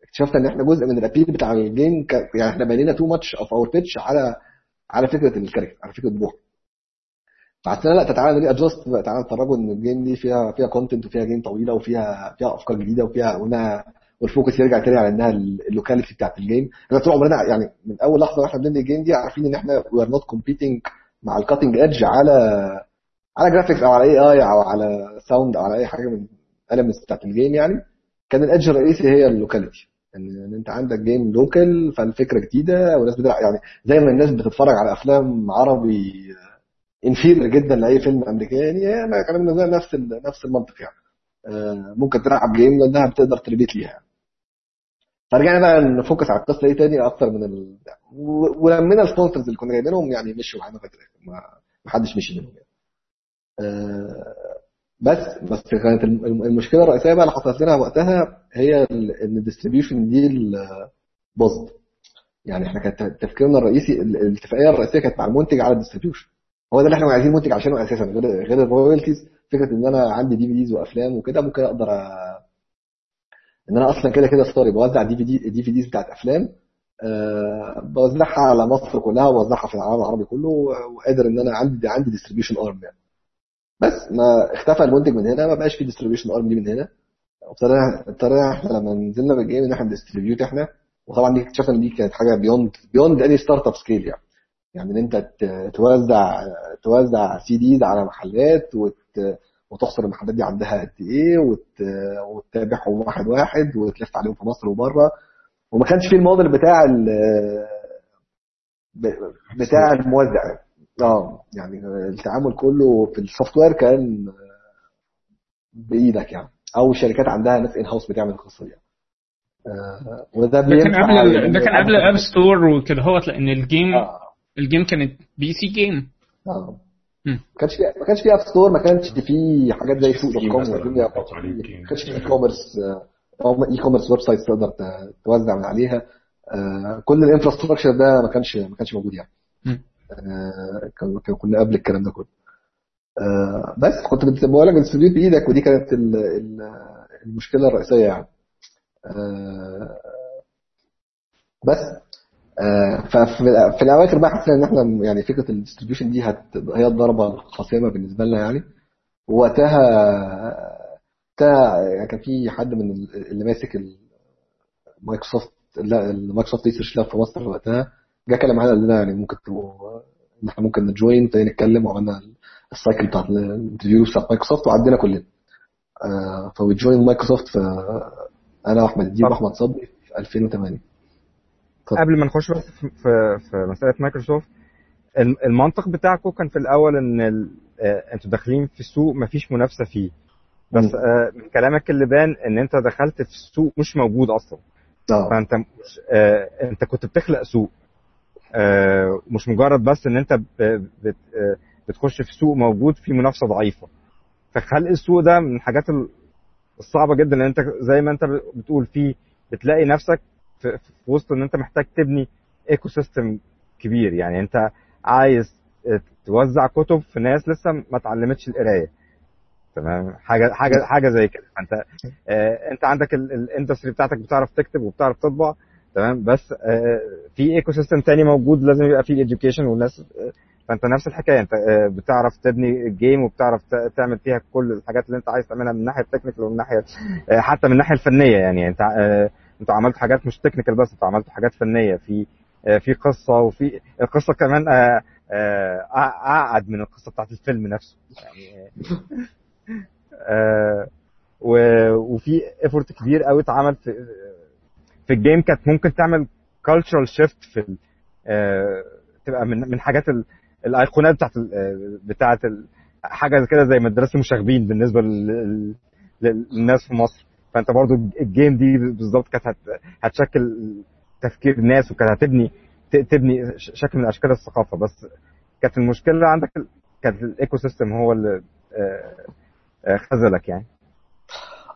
اكتشفت إن إحنا جزء من ال appeal بتاع ال game يعني إحنا بنينا too much of our pitch على على فكرة ال character على فكرة بوح فحسينا لا تعالى ن readjust تعالى نتفرجوا إن ال game دي فيها فيها content وفيها game طويلة وفيها فيها أفكار جديدة وفيها وانها وال focus يرجع تاني على إنها ال locality بتاعت ال game إحنا طول عمرنا يعني من أول لحظة وإحنا بنبني ال game دي عارفين إن إحنا we are not competing مع ال cutting edge على على graphics أو على AI أو على sound أو على أي حاجة من ال elements بتاعت ال game يعني. كان ال edge الرئيسي هي ال locality ان يعني أنت عندك game local فالفكرة جديدة والناس بتلعب. يعني زي ما الناس بتتفرج على أفلام عربي inferior جدا لأي فيلم أمريكاني يعني كلام نفس نفس المنطق يعني. ممكن تلعب game لأنها بتقدر ت repeat ليها. فرجعنا بقى ن focus على القصة دي تاني أكتر من ال... ولمينا ال sponsors اللي كنا جايبينهم يعني مشوا معانا الآخر ما حدش مشي منهم يعني. أه بس بس كانت المشكلة الرئيسية بقى اللي حصلت لنا وقتها هي إن ال distribution دي باظت. يعني إحنا كان تفكيرنا الرئيسي الاتفاقية الرئيسية كانت مع المنتج على ال distribution هو ده اللي إحنا عايزين منتج عشانه أساسا غير غير ال royalties فكرة إن أنا عندي DVDs وأفلام وكده ممكن أقدر أ... إن أنا أصلا كده كده ستوري بوزع دي في دي دي في ديز بتاعت أفلام أه بوزعها على مصر كلها وبوزعها في العالم العربي كله وقادر إن أنا عندي عندي distribution arm يعني. بس ما اختفى المنتج من هنا ما بقاش في distribution arm دي من هنا. اضطرينا إحنا لما نزلنا بال game إن إحنا distribute إحنا. وطبعا دي اكتشفنا إن دي كانت حاجة beyond beyond any startup scale يعني. يعني إن أنت توزع توزع CDs على محلات وت وتحصر المحلات دي عندها قد إيه وت... وتتابعهم واحد واحد وتلف عليهم في مصر وبره. وما كانش فيه الموديل بتاع ال... بتاع الموزع. آه يعني التعامل كله في ال software كان بإيدك يعني. أو شركات عندها ناس in-house بتعمل القصة دي آه وده ده كان قبل ده كان قبل ال App Store وكده هوت لأن ال game آه. ال game كانت PC game آه. ما كانش في ما كانش في App Store ما كانش في حاجات زي Souq.com والدنيا ما كانش في e-commerce e-commerce website تقدر توزع من عليها. كل ال infrastructure ده ما كانش ما كانش موجود يعني. كان كنا قبل الكلام ده كله. بس كنت بقول لك الاستوديو بإيدك ودي كانت المشكلة الرئيسية يعني. بس ففي الاواخر بقى حسينا إن إحنا يعني فكرة ال distribution دي هت... هي الضربة القاسمه بالنسبة لنا يعني. وقتها وقتها يعني كان في حد من اللي ماسك المايكروسوفت لا ال Microsoft research lab في مصر وقتها جه كلم معانا قال لنا يعني ممكن تبقوا إن إحنا ممكن ن join تاني نتكلم وعملنا ال cycle بتاعت ال interview بتاعت مايكروسوفت وعدينا كلنا. آه ف we join Microsoft فأنا وأحمد الدين وأحمد صبري في 2008 قبل ما نخش بس في في مسألة مايكروسوفت المنطق بتاعكم كان في الأول إن أنتوا داخلين في السوق مفيش منافسة فيه. بس من كلامك اللي بان إن انت دخلت في السوق مش موجود أصلا. أوه. فأنت مش انت كنت بتخلق سوق. مش مجرد بس إن انت بت بتخش في سوق موجود فيه منافسة ضعيفة. فخلق السوق ده من الحاجات الصعبة جدا إن انت زي ما انت بتقول فيه بتلاقي نفسك في, وسط إن أنت محتاج تبني ecosystem كبير. يعني أنت عايز توزع كتب في ناس لسه ما اتعلمتش القراية. تمام؟ حاجة حاجة حاجة زي كده. انت آه أنت عندك ال industry بتاعتك بتعرف تكتب وبتعرف تطبع. تمام؟ بس آه، في ecosystem تاني موجود لازم يبقى فيه education والناس آه، فأنت نفس الحكاية. أنت آه، بتعرف تبني ال game وبتعرف تعمل فيها كل الحاجات اللي أنت عايز تعملها من الناحيه ال technical ومن الناحيه آه، حتى من الناحيه الفنية. يعني أنت آه، أنتوا عملتوا حاجات مش technical بس أنتوا عملتوا حاجات فنية في آه، في قصة وفي القصة كمان آه، آه، اعقد من القصة بتاعت الفيلم نفسه. يعني وفي effort كبير قوي اتعمل في في ال game كانت ممكن تعمل cultural shift في تبقى من من حاجات ال- الأيقونات بتاعت بتاعت حاجة كده زي مدرسة المشاغبين بالنسبة لل- لل- للناس في مصر. فأنت برضو ال game دي بالظبط كانت هت- هتشكل تفكير الناس وكانت هتبني تبني شكل من أشكال الثقافة. بس كانت المشكلة عندك كانت ال ecosystem هو اللي آه، آه، خذلك يعني.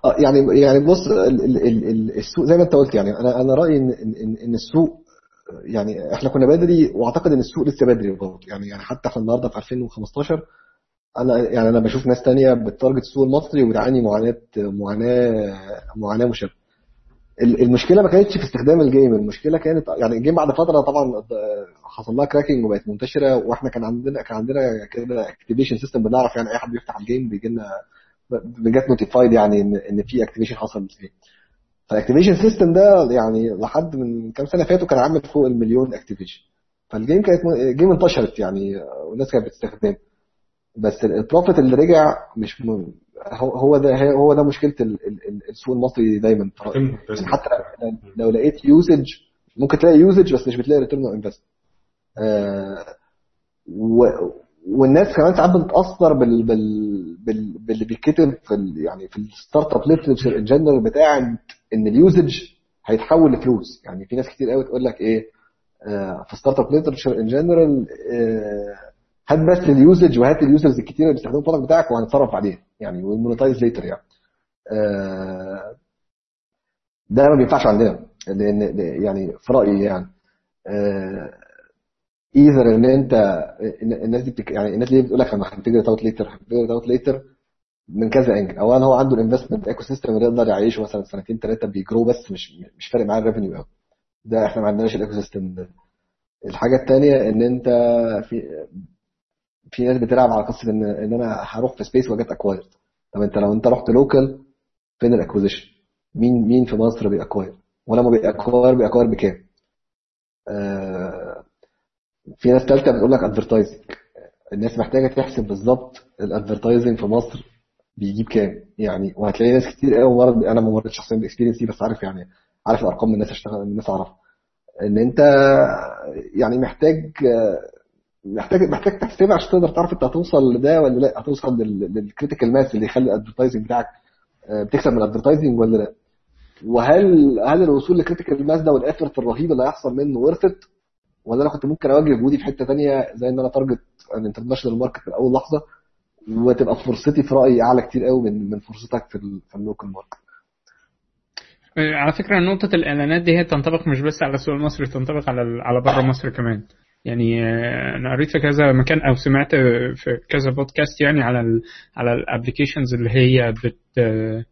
آه، يعني يعني بص ال- ال- ال- ال- السوق زي ما أنت قلت يعني أنا أنا رأيي إن إن إن السوق يعني إحنا كنا بدري وأعتقد إن السوق لسه بدري برضه يعني يعني حتى إحنا النهارده في 2015 أنا يعني أنا بشوف ناس تانية بت target السوق المصري وبتعاني معاناه معاناه معاناة مشابهة. ال- المشكلة ما كانتش في استخدام ال game المشكلة كانت يعني ال game بعد فترة طبعا حصل لها cracking وبقت منتشرة وإحنا كان عندنا كان عندنا كده activation system بنعرف يعني أي حد بيفتح ال game بيجي لنا ب get notified يعني ان إن في activation حصل. في ال game فال activation system ده يعني لحد من كام سنة فاتوا كان عامل فوق المليون activation فال game كانت ال game انتشرت يعني والناس كانت بتستخدمه. بس ال profit اللي رجع مش م... هو ده هو ده مشكلة ال- ال- ال- السوق المصري دايما. حتى لو لقيت usage ممكن تلاقي usage بس مش بتلاقي return on invest والناس كمان ساعات بتتأثر بال بال بال باللي بيتكتب في ال يعني في ال startup literature in general بتاع ان ال usage هيتحول لفلوس. يعني في ناس كتير قوي تقول لك إيه آه، في startup literature in general هات بس ال usage وهات ال users الكتير اللي بيستخدموا ال product بتاعك وهنتصرف بعدين يعني وال monetize later يعني. آه، ده ما بينفعش عندنا لأن يعني في رأيي يعني either إن أنت الناس دي بتك... يعني الناس اللي بتقول لك أنا هن figure out later هن figure out later من كذا angle اولا هو عنده ال investment ecosystem اللي يقدر يعيشه مثلا سنتين ثلاثة بي grow بس مش مش فارق معاه ال revenue قوي ده إحنا ما عندناش ال ecosystem ده. الحاجة الثانية إن أنت في في ناس بتلعب على قصه ان إن أنا هروح في space وا get acquired طب أنت لو أنت رحت local فين ال acquisition مين مين في مصر بي acquire ولما بي acquire بي acquire بكام؟ آه في ناس ثالثه بتقول لك advertising الناس محتاجة تحسب بالظبط ال advertising في مصر بيجيب كام. يعني وهتلاقي ناس كتير قوي مرت أنا ما مريتش شخصيا بال experience دي بس عارف يعني عارف الأرقام من الناس اشتغل من الناس أعرفها. إن أنت يعني محتاج محتاج محتاج تحسبها عشان تقدر تعرف انت هتوصل لده ولا لا هتوصل لل critical mass اللي يخلي ال advertising بتاعك آه، بتكسب من ال advertising ولا لا؟ وهل هل الوصول ل critical mass ده وال effort الرهيب اللي هيحصل منه worth it ولا أنا كنت ممكن اوجه جهودي في حتة ثانية زي إن أنا target ال international market من أول لحظة وتبقى فرصتي في رأيي أعلى كتير قوي من من فرصتك في في ال local market على فكرة نقطة الإعلانات دي هي تنطبق مش بس على السوق المصري تنطبق على على بره مصر كمان. يعني آه، أنا قريت في كذا مكان أو سمعت في كذا بودكاست يعني على ال على ال applications اللي هي بت آه،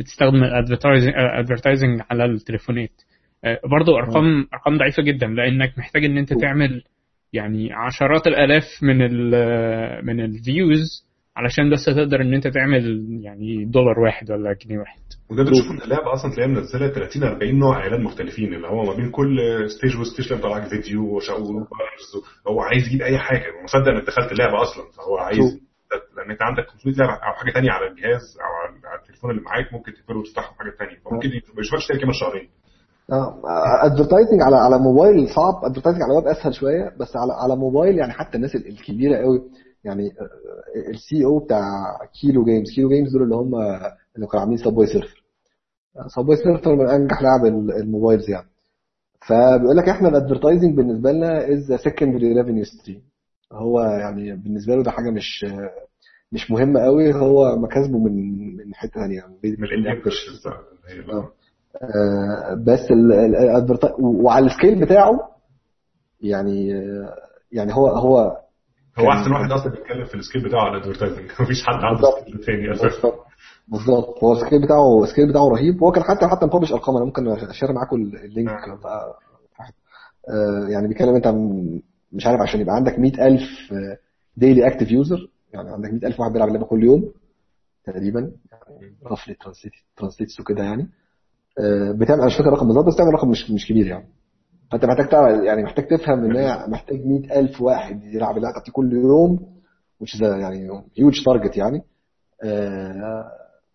بتستخدم ال advertising على التليفونات. آه، برضو أرقام أرقام ضعيفة جدا لأنك محتاج إن أنت تعمل يعني عشرات الآلاف من ال من ال views علشان بس تقدر إن أنت تعمل يعني دولار واحد ولا جنيه واحد. وده بتشوف إن اللعبة أصلا تلاقيها منزلة 30 40 نوع إعلان مختلفين اللي هو ما بين كل stage و stage طالع لك فيديو هو عايز يجيب أي حاجة هو مصدق إنك دخلت اللعبة أصلا فهو عايز لأن أنت عندك 500 لعبة أو حاجة ثانية على الجهاز أو على- التليفون اللي معاك ممكن تقفله وتفتحه حاجة ثانية فممكن ما يشوفكش تاني كمان شهرين. advertising على على موبايل صعب advertising على ويب أسهل شوية بس على على موبايل يعني حتى الناس ال- الكبيرة قوي يعني ال CEO بتاع Kiloo Games Kiloo Games دول اللي هم اللي كانوا عاملين Subway Surfers Subway Surfers من أنجح لعب ال- ال mobiles يعني. فبيقول لك إحنا ال advertising بالنسبة لنا is secondary revenue stream هو يعني بالنسبة له ده حاجة مش مش مهمة قوي. هو مكاسبه من من حتة ثانية يعني. آه. آه، بس ال- ال- ال advertising وعلى ال scale بتاعه يعني آه، يعني هو هو هو أحسن واحد أصلا بيتكلم في ال scale بتاعه على ال advertising. مفيش حد عنده. scale تاني أساسا. بالظبط. هو ال scale بتاعه ال scale بتاعه رهيب. وهو كان حتى حتى م publish أرقام. أنا ممكن أ share معاكم ال link نعم. بقى. آه، يعني بيتكلم أنت مش عارف عشان يبقى عندك 100000 daily active user يعني عندك 100000 واحد بيلعب اللعبة كل يوم تقريبا. يعني roughly translates وكده يعني. آه، بتعمل أنا مش فاكر الرقم بالظبط بس بتعمل رقم مش مش كبير يعني. فانت محتاج تعرف يعني محتاج تفهم إن محتاج 100000 واحد يلعب اللعبة دي كل يوم a يعني huge target يعني آه،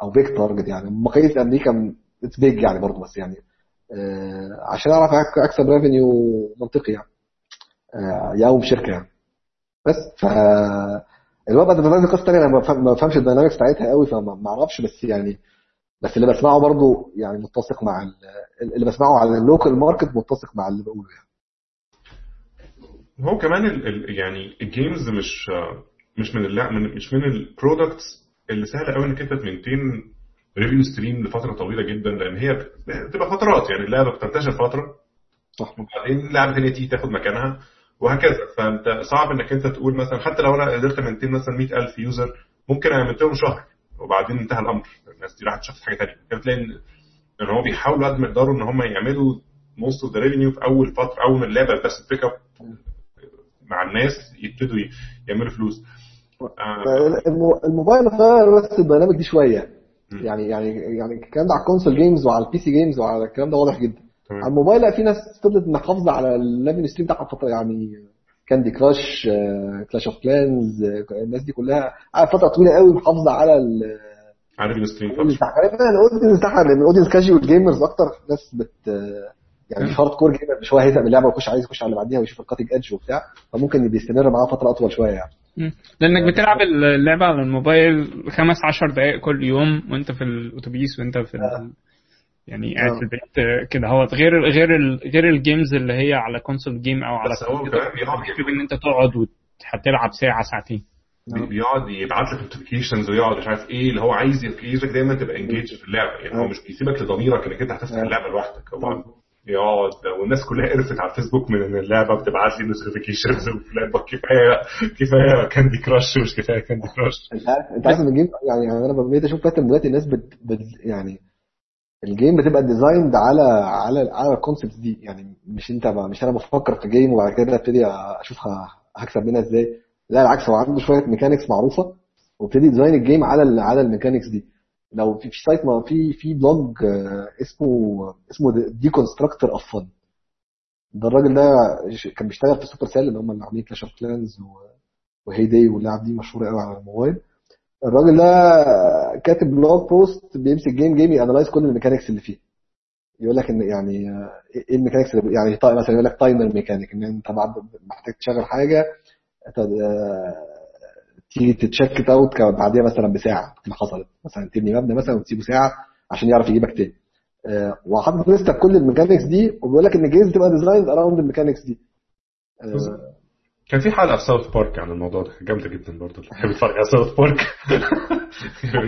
أو big target يعني. مقاييس أمريكا it's big يعني برضه بس يعني آه، عشان أعرف اكسب revenue منطقي يعني آه، يوم شركة يعني. بس ف الوضع ده قصة ثانية أنا ما بفهم- ما بفهمش ال dynamics بتاعتها قوي فما ما أعرفش بس يعني بس اللي بسمعه برضه يعني متسق مع ال- اللي بسمعه على ال local market متسق مع اللي بقوله يعني. هو كمان ال ال يعني ال games مش مش من اللعب من مش من ال products اللي سهل قوي إنك أنت ت maintain revenue stream لفترة طويلة جدا لأن هي بتبقى فترات يعني اللعبة بتنتشر فترة صح. وبعدين لعبة ثانية تيجي تاخد مكانها وهكذا. فأنت صعب إنك أنت تقول مثلا حتى لو أنا قدرت أ maintain مثلا 100000 user ممكن أ maintain هم شهر وبعدين انتهى الأمر. الناس دي راحت شافت حاجة ثانية بتلاقي ان إن هو بيحاولوا قد ما يقدروا إن هم يعملوا most of the revenue في أول فترة أول ما اللعبة بس pick up مع الناس يبتدوا يعملوا فلوس. آه، الم- الموبايل غير بس ال dynamic دي شوية. يعني يعني يعني الكلام ده على ال console games وعلى ال PC games وعلى الكلام ده واضح جدا. على الموبايل لا في ناس فضلت محافظة على ال revenue stream بتاعها فترة. يعني Candy Crush Clash of Clans الناس دي كلها قعدت فترة طويلة قوي محافظة على ال- على revenue stream ال audience فتره بتاعها غالبا ال audience لأن ال audience casual gamers أكتر. ناس بت يعني hardcore gamer مش هيزهق من اللعبة ويخش عايز يخش على اللي بعديها ويشوف ال cutting edge وبتاع. فممكن بيستمر معاه فترة أطول شوية يعني. لأنك بتلعب اللعبة على الموبايل خمس عشر دقائق كل يوم وأنت في الأتوبيس وأنت في ال... يعني قاعد في البيت آه، كده. هو غير غير ال... غير ال games اللي هي على console game أو على بس هو كمان إن أنت تقعد وهتلعب ساعة ساعتين. بيقعد يبعت لك notifications ويقعد مش عارف إيه اللي هو عايز يخليك دايما تبقى انجيج في اللعبة. يعني هو مش بيسيبك لضميرك إنك أنت هتفتح آه. اللعبة لوحدك. هو يقعد والناس كلها قرفت على الفيسبوك من إن اللعبة بتبعت لي notifications وفلان كفاية كفاية Candy Crush مش كفاية Candy Crush انت عارف أنت عارف ال game يعني يعني أنا بقيت أشوف pattern دلوقتي الناس بت, بت يعني ال game بتبقى designed على على على ال concepts دي. يعني مش أنت مش أنا بفكر في game وبعد كده أبتدي أشوف هكسب منها إزاي. لا العكس هو عنده شوية mechanics معروفة وابتدي design ال game على على ال mechanics دي. لو في في site ما في في blog آه، اسمه اسمه Deconstructor of Fun ده الراجل ده كان بيشتغل في Supercell اللي هم اللي عاملين Clash of Clans و Hay Day واللعب دي مشهورة قوي على الموبايل. الراجل ده كاتب blog post بيمسك game game ي analyze كل ال mechanics اللي فيه. يقول لك إن يعني آه، إيه ال mechanics يعني مثلا يقول لك timer mechanic إن أنت بعد محتاج تشغل حاجة تيجي ت check out بعديها مثلا بساعة ما حصلت. مثلا تبني مبنى مثلا وتسيبه ساعة عشان يعرف يجيبك تاني. آه، وحاطط لسته بكل ال mechanics دي وبيقول لك إن ال games تبقى designed around ال mechanics دي. آه، كان في حلقة في ساوث بارك عن الموضوع ده. جامدة جدا برضه. اللي بيحب يتفرج على ساوث بارك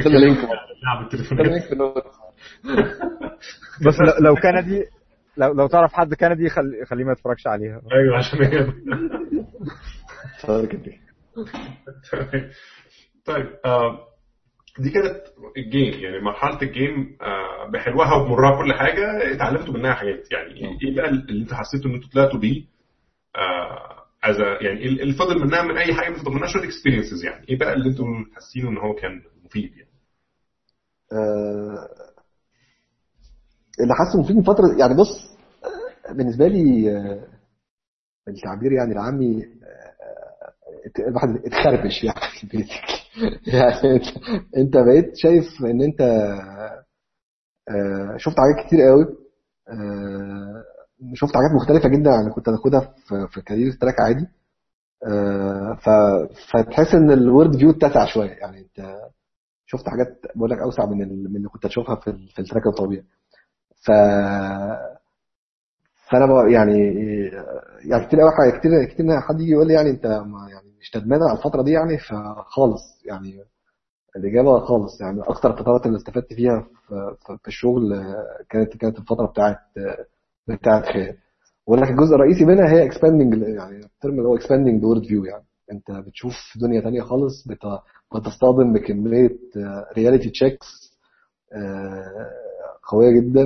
خلي لينك لعب بس لو- كندي لو لو تعرف حد كندي خلي خليه ما يتفرجش عليها. أيوه عشان هي طيب آه، دي كانت ال game يعني مرحلة ال game آه، بحلوها وبمرها كل حاجة اتعلمتوا منها حاجات. يعني إيه بقى اللي أنتوا حسيتوا إن أنتوا طلعتوا بيه؟ آه، as a- يعني اللي فضل منها من أي حاجة فضل منها شوية experiences يعني. إيه بقى اللي أنتوا حاسينه إن هو كان مفيد يعني؟ آه، اللي حاسه مفيد من فترة يعني بص آه، بالنسبة لي آه، التعبير يعني العامي آه، الواحد اتخربش يعني basically. يعني انت بقيت شايف ان انت آه، شفت حاجات كتير قوي آه، شفت حاجات مختلفة جدا عن اللي كنت هاخدها في في career track عادي. آه، فتحس ان ال world view اتسع شوية. يعني انت شفت حاجات بقول لك أوسع من من اللي كنت هتشوفها في في ال track الطبيعي. ف فأنا بقى يعني يعني كتير قوي كتير كتير حد يجي يقول لي يعني انت ما يعني مش ندمان على الفترة دي يعني فخالص يعني الإجابة خالص يعني. أكتر الفترات اللي استفدت فيها في, الشغل آه، كانت كانت الفترة بتاعت آه، بتاعت خير. لك الجزء الرئيسي منها هي expanding يعني ال term اللي هو expanding world view يعني. أنت بتشوف دنيا تانية خالص بت- بتصطدم بكمية reality checks قوية جدا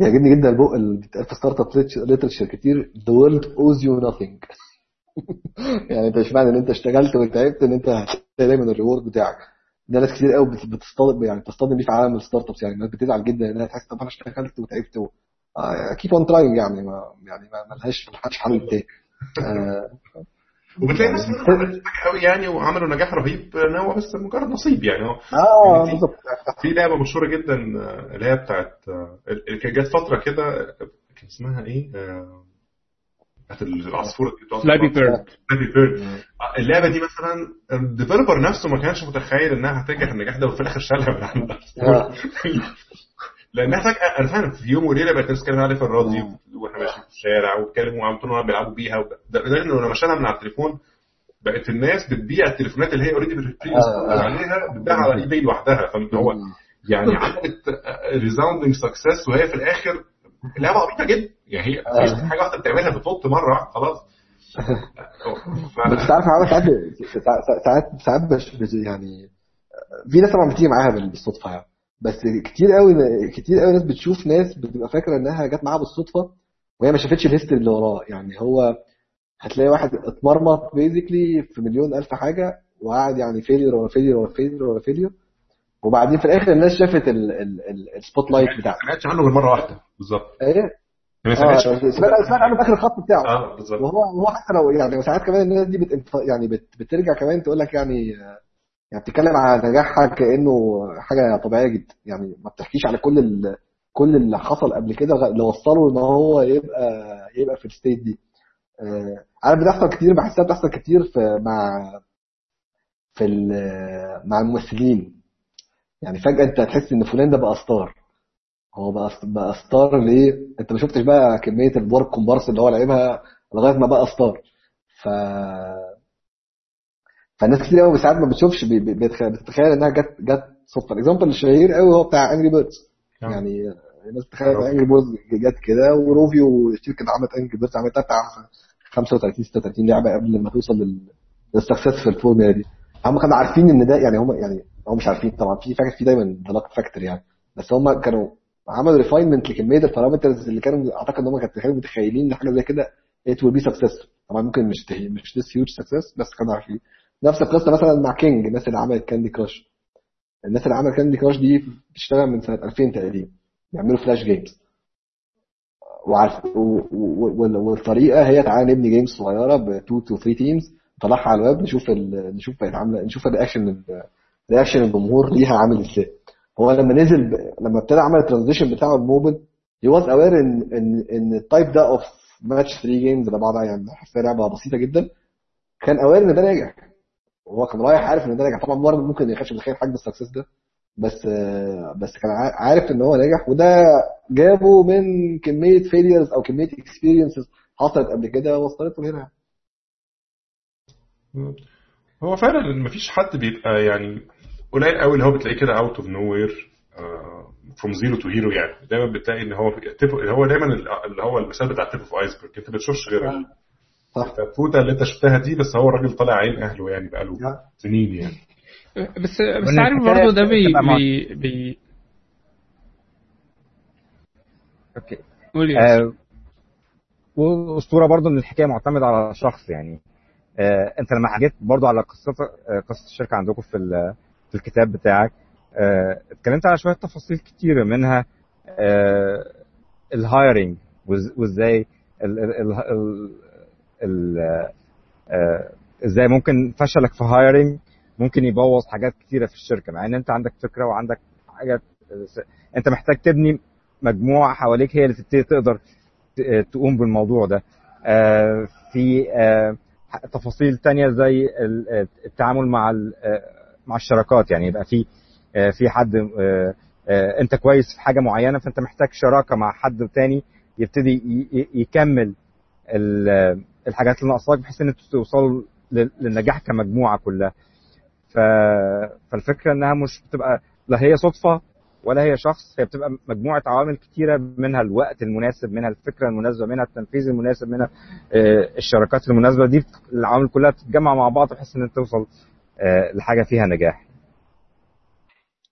آه، يعجبني جدا البق اللي بيتقال في startup literature كتير. The world owes you nothing. يعني أنت مش معنى إن أنت اشتغلت وتعبت إن أنت هتلاقي دايما ال reward بتاعك. ده ناس كتير قوي بت- بتصطدم يعني بتصطدم بيه في عالم ال startups يعني الناس بتزعل جدا إنها تحس طب أنا اشتغلت وتعبت و... keep on trying يعني. ما يعني ما ملهاش حل تاني وبتلاقي ناس عملت حاجة قوي يعني وعملوا نجاح رهيب إن هو بس مجرد نصيب يعني. هو آه يعني في- بالظبط. في لعبة مشهورة جدا آه، اللي هي بتاعت آه، اللي كانت جت فترة كده كان اسمها إيه؟ آه، بتاعت العصفوره دي Flappy Bird Flappy Bird اللعبة دي مثلا ال developer نفسه ما كانش متخيل إنها هتنجح النجاح ده وفي الآخر شالها من عندها لانها فجاه أنا فاهم في يوم وليلة بقت الناس تتكلم عليها في الراديو وإحنا ماشيين في الشارع واتكلموا وعلى طول بيلعبوا بيها ده انه لما شالها من على التليفون بقت الناس بتبيع التليفونات اللي هي already آه، آه. عليها بتبيعها على eBay لوحدها فهو يعني عملت resounding success وهي في الآخر لعبة عبيطة جدا. يعني هي آه. حاجة واحدة بتعملها بتنط مرة واحدة خلاص. بس ف- تعرف عامل ساعات ساعات ساعات يعني في ناس طبعا بتيجي معاها بال- بالصدفة يعني. بس كتير قوي كتير قوي ناس بتشوف ناس بتبقى فاكرة إنها جت معاها بالصدفة وهي ما شافتش ال history اللي وراه يعني هو هتلاقي واحد اتمرمط basically في مليون ألف حاجة وقعد يعني failure ورا failure ورا failure ورا failure وبعدين في الآخر الناس شافت ال spotlight ما بتاعه سمعتش عنه غير مرة واحدة. بالظبط. إيه؟ ما آه سمعتش سمعت سمعت عنه في آخر الخط بتاعه. آه بالظبط. وهو هو حتى لو يعني ساعات كمان الناس دي بت يعني بت بترجع كمان تقول لك يعني يعني بتتكلم على نجاحها كأنه حاجة طبيعية جدا. يعني ما بتحكيش على كل ال... كل اللي حصل قبل كده اللي وصله إن هو يبقى يبقى في ال state دي. آه، عارف بتحصل كتير بحسها بتحصل كتير في مع في ال- مع الممثلين. يعني فجأة أنت هتحس إن فلان ده بقى star هو بقى بقى star ليه؟ أنت ما شفتش بقى كمية الادوار الكومبارس اللي هو لعبها لغاية ما بقى star ف فالناس كتير قوي ساعات ما بتشوفش بي- بي- بتتخيل إنها جت جت صدفة. ال example الشهير قوي هو بتاع Angry Birds آه. يعني الناس بتتخيل إن Angry Birds جت كده و Rovio الشركة اللي عملت Angry Birds عملتها بتاع 35 36 لعبة قبل ما توصل لل لل success في الفورمولا دي. هم كانوا عارفين إن ده يعني هم يعني هم مش عارفين طبعا. في فاكر في دايما luck factor يعني. بس هم كانوا عملوا refinement لكمية ال parameters اللي كانوا أعتقد إن هم كانوا متخيلين إن حاجة زي كده it will be successful. طبعا ممكن مش مش this huge success بس كانوا عارفين. نفس القصة مثلا مع King الناس اللي عملت Candy Crush الناس اللي عملت Candy Crush دي بتشتغل من سنة 2000 تقريبا بيعملوا Flash games وعارف والطريقة هي تعالى نبني games صغيرة ب 2 to 3 teams نطلعها على الويب نشوف ال... نشوف بقت عاملة نشوف ال reaction reaction الجمهور ليها عامل إزاي. هو لما نزل. لما ابتدى عمل ال transition بتاعه ال mobile he was aware ان ان إن ال type ده of match 3 games اللي بعضها يعني حاسسها لعبة بسيطة جدا. كان aware إن ده ناجح. وهو كان رايح عارف إن ده ناجح طبعا برضه ممكن ما يكونش متخيل حجم ال success ده. بس آه، بس كان عا- عارف إن هو ناجح وده جابه من كمية failures أو كمية experiences حصلت قبل كده وصلته لهنا هو فعلا مفيش حد بيبقى يعني قليل قوي اللي هو بتلاقيه كده out of nowhere from zero to hero يعني. دايما بتلاقي إن هو هو دايما اللي هو المثال بتاع tip of iceberg أنت ما بتشوفش غير صح. الفوتو اللي أنت شفتها دي بس هو الراجل طالع عين أهله يعني بقاله. سنين يعني. بس بس عارف برضه ده بي بي بي أوكي. آه والأسطورة برضو إن الحكاية معتمدة على شخص يعني. آه أنت لما حكيت برضو على قصه آه قصة الشركة عندكم في ال- في الكتاب بتاعك آه اتكلمت على شوية تفاصيل كتيره منها آه ال hiring وإزاي آه إزاي ممكن فشلك في hiring ممكن يبوظ حاجات كتيرة في الشركة مع إن أنت عندك فكرة وعندك حاجات أنت محتاج تبني مجموعة حواليك هي اللي تبتدي تقدر ت- تقوم بالموضوع ده. آه، في آه، تفاصيل تانية زي ال- التعامل مع آه، مع الشراكات يعني يبقى في آه، في حد آه، آه، أنت كويس في حاجة معينة فأنت محتاج شراكة مع حد تاني يبتدي يكمل الحاجات اللي ناقصاك بحيث إن أنتوا توصلوا لل- للنجاح كمجموعة كلها. ف... فالفكرة إنها مش بتبقى لا هي صدفة ولا هي شخص هي بتبقى مجموعة عوامل كتيرة منها الوقت المناسب منها الفكرة المناسبة منها التنفيذ المناسب منها آه، الشراكات المناسبة. دي العوامل كلها بتتجمع مع بعض بحيث إن أنت توصل آه، لحاجة فيها نجاح.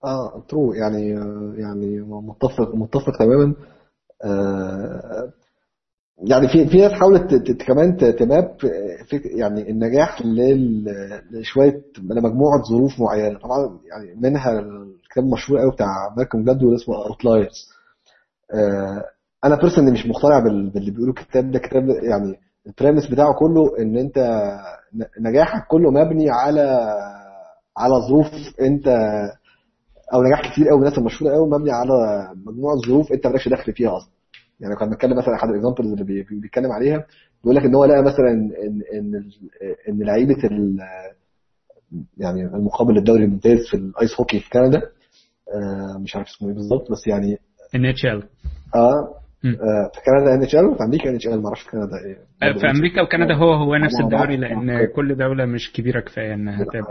آه true يعني يعني متفق متفق تماما. آه يعني في في ناس حاولت كمان تماب في يعني النجاح لشوية لمجموعة ظروف معينة. طبعا يعني منها الكتاب المشهور قوي بتاع مالكوم جلادويل اسمه Outliers آه أنا personally مش مقتنع بال- باللي بيقولوا الكتاب ده. كتاب يعني ال premise بتاعه كله إن أنت نجاحك كله مبني على على ظروف أنت أو نجاح كتير قوي من الناس المشهوره قوي مبني على مجموعة ظروف أنت مالكش دخل فيها أصلا. يعني كان بنتكلم مثلا احد ال examples اللي بي- بي- بيتكلم عليها بيقول لك إن هو لقى مثلا ان إن إن لعيبة يعني المقابل الدوري الممتاز في ال ice hockey في كندا آه، مش عارف اسمه إيه بالظبط بس يعني NHL آه. آه، في كندا NHL وفي أمريكا NHL ما أعرفش في كندا إيه في أمريكا وكندا هو هو نفس. الدوري لأن. كل دولة مش كبيرة كفاية إنها تعمل.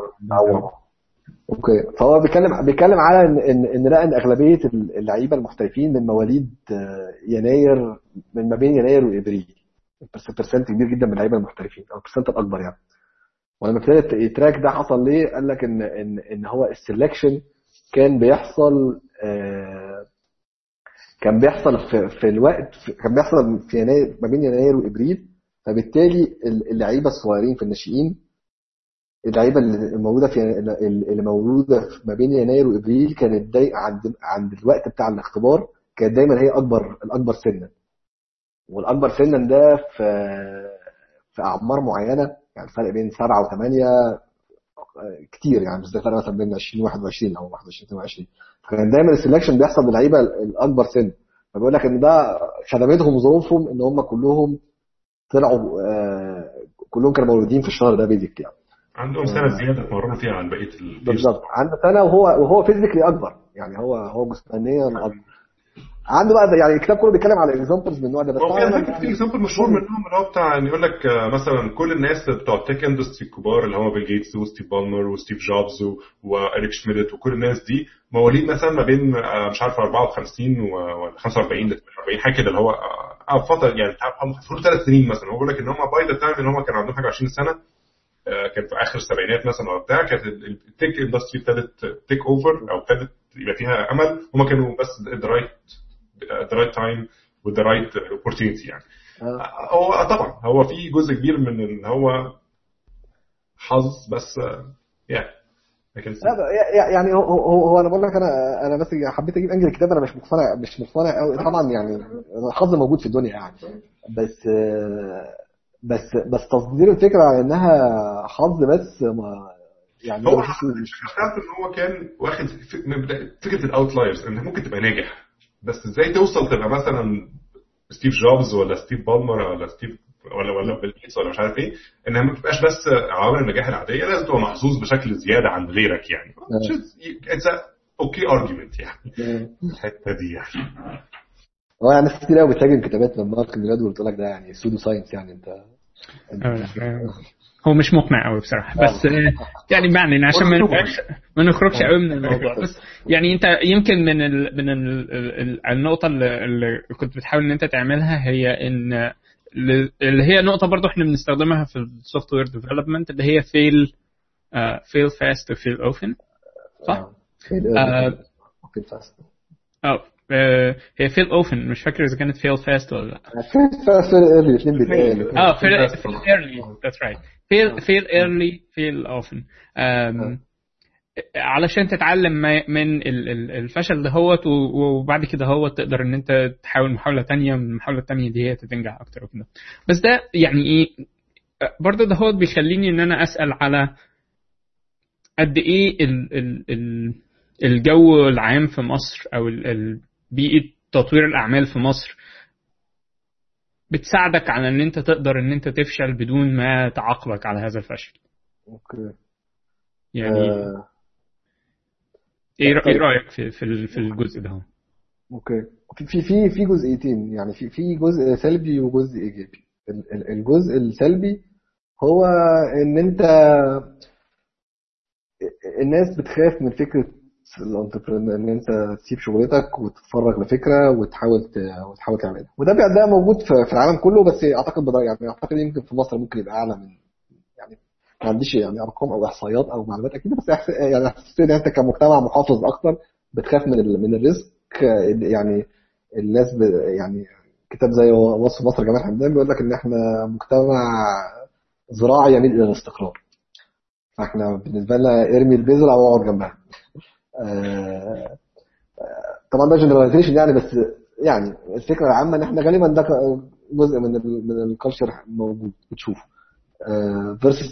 okay. فهو بيتكلم بيتكلم على ان ان لقى إن أغلبية اللعيبة المحترفين من مواليد آه، يناير من ما بين يناير وإبريل. percent كبير جدا من اللعيبة المحترفين أو ال percent الاكبر يعني. ولما ابتدى ال track ده حصل ليه؟ قال لك ان ان إن هو ال selection كان بيحصل آه، كان بيحصل في, في الوقت في كان بيحصل في يناير ما بين يناير وإبريل. فبالتالي اللعيبة الصغيرين في الناشئين اللعيبة اللي موجودة في اللي موجودة ما بين يناير وإبريل كانت داي عند عند الوقت بتاع الاختبار كانت دايما هي أكبر الأكبر سنا. والأكبر سنا ده في في أعمار معينة يعني الفرق بين سبعة وثمانية كتير يعني مش زي الفرق مثلا بين 20 21 أو 21 22 فكان دايما ال selection بيحصل للعيبة الأكبر سن فبيقول لك إن ده خدمتهم ظروفهم إن هم كلهم طلعوا آه كلهم كانوا مولودين في الشهر ده basic يعني. عندهم سنة زيادة اتمرنوا فيها عن بقية ال بالظبط. عنده سنة وهو وهو physically أكبر. يعني هو هو جسمانيا أكبر. عنده بقى يعني الكتاب كله بيتكلم على examples من النوع ده بس هو في example مشهور منهم اللي هو بتاع ان يقول لك مثلا كل الناس بتوع ال tech industry الكبار اللي هو بيل جيتس وستيف بالمر وستيف جوبز وإريك شميدت وكل الناس دي مواليد مثلا ما بين مش عارف 54 و 45 ل 40 حاجة كده اللي هو فترة يعني المفروض ثلاث سنين مثلا. هو بيقول لك إن هم by the time إن هم كانوا عندهم حاجة 20 سنة كان في آخر السبعينات مثلا ولا بتاع كانت ال tech industry ابتدت take over أو ابتدت يبقى فيها أمل. هم كانوا بس the right the right time و the right opportunity يعني. هو طبعا هو في جزء كبير من ان هو حظ بس يعني لا يعني هو, هو, هو أنا بقول لك أنا أنا بس حبيت أجيب angle الكتاب أنا مش مقتنع مش مقتنع قوي طبعا يعني الحظ موجود في الدنيا يعني. بس بس بس تصدير الفكرة على إنها حظ بس ما يعني هو اخترت إن هو كان واخد فكرة ال Outliers إن ممكن تبقى ناجح. بس إزاي توصل تبقى مثلا ستيف جوبز ولا ستيف بالمر ولا ستيف ولا ولا بيل جيتس ولا مش عارف إيه إنها ما تبقاش بس عوامل النجاح العادية لازم تبقى محظوظ بشكل زيادة عن غيرك يعني. it's okay argument يعني. الحتة دي يعني. هو يعني ناس كتير قوي بتهاجم كتابات من مالكوم جلادويل تقول لك ده يعني pseudo science يعني أنت هو مش مقنع قوي بصراحة بس يعني معنى عشان ما نخرجش ما نخرجش قوي من الموضوع بس يعني أنت يمكن من ال من ال النقطة اللي كنت بتحاول إن أنت تعملها هي إن اللي هي نقطة برضو إحنا بنستخدمها في ال software development اللي هي fail fail fast و fail often صح؟ fail fast آه هي fail often مش فاكر إذا كانت fail fast ولا لا. fail fast fail early الاثنين بيتقالوا آه fail early that's right fail fail early fail often علشان تتعلم من الفشل دهوت وبعد كده هو تقدر إن أنت تحاول محاولة تانية من المحاولة التانية دي هي تنجح أكتر وكده. بس ده يعني إيه؟ برضه دهوت بيخليني إن أنا أسأل على قد إيه ال ال ال الجو العام في مصر أو بيئة تطوير الأعمال في مصر بتساعدك على إن أنت تقدر إن أنت تفشل بدون ما تعاقبك على هذا الفشل. okay. يعني آه. إيه إيه رأيك في في في الجزء ده؟ okay. في في في جزئيتين يعني في في جزء سلبي وجزء إيجابي. الجزء السلبي هو إن أنت الناس بتخاف من فكرة ال entrepreneur إن أنت تسيب شغلتك وتتفرغ لفكرة وتحاول وتحاول تعملها. وده ده موجود في العالم كله بس أعتقد يعني أعتقد يمكن في مصر ممكن يبقى أعلى من يعني ما عنديش يعني أرقام أو إحصائيات أو معلومات أكيدة بس يعني إحساس إن أنت كمجتمع محافظ أكتر بتخاف من من الريسك يعني الناس يعني كتاب زي وصف مصر جمال حمدان بيقول لك إن إحنا مجتمع زراعي يميل إلى الاستقرار. فإحنا بالنسبة لنا إرمي البذرة أو اقعد جنبها. طبعا ده generalization يعني بس يعني الفكرة العامة إن إحنا غالبا ده جزء من من ال culture موجود بتشوفه. versus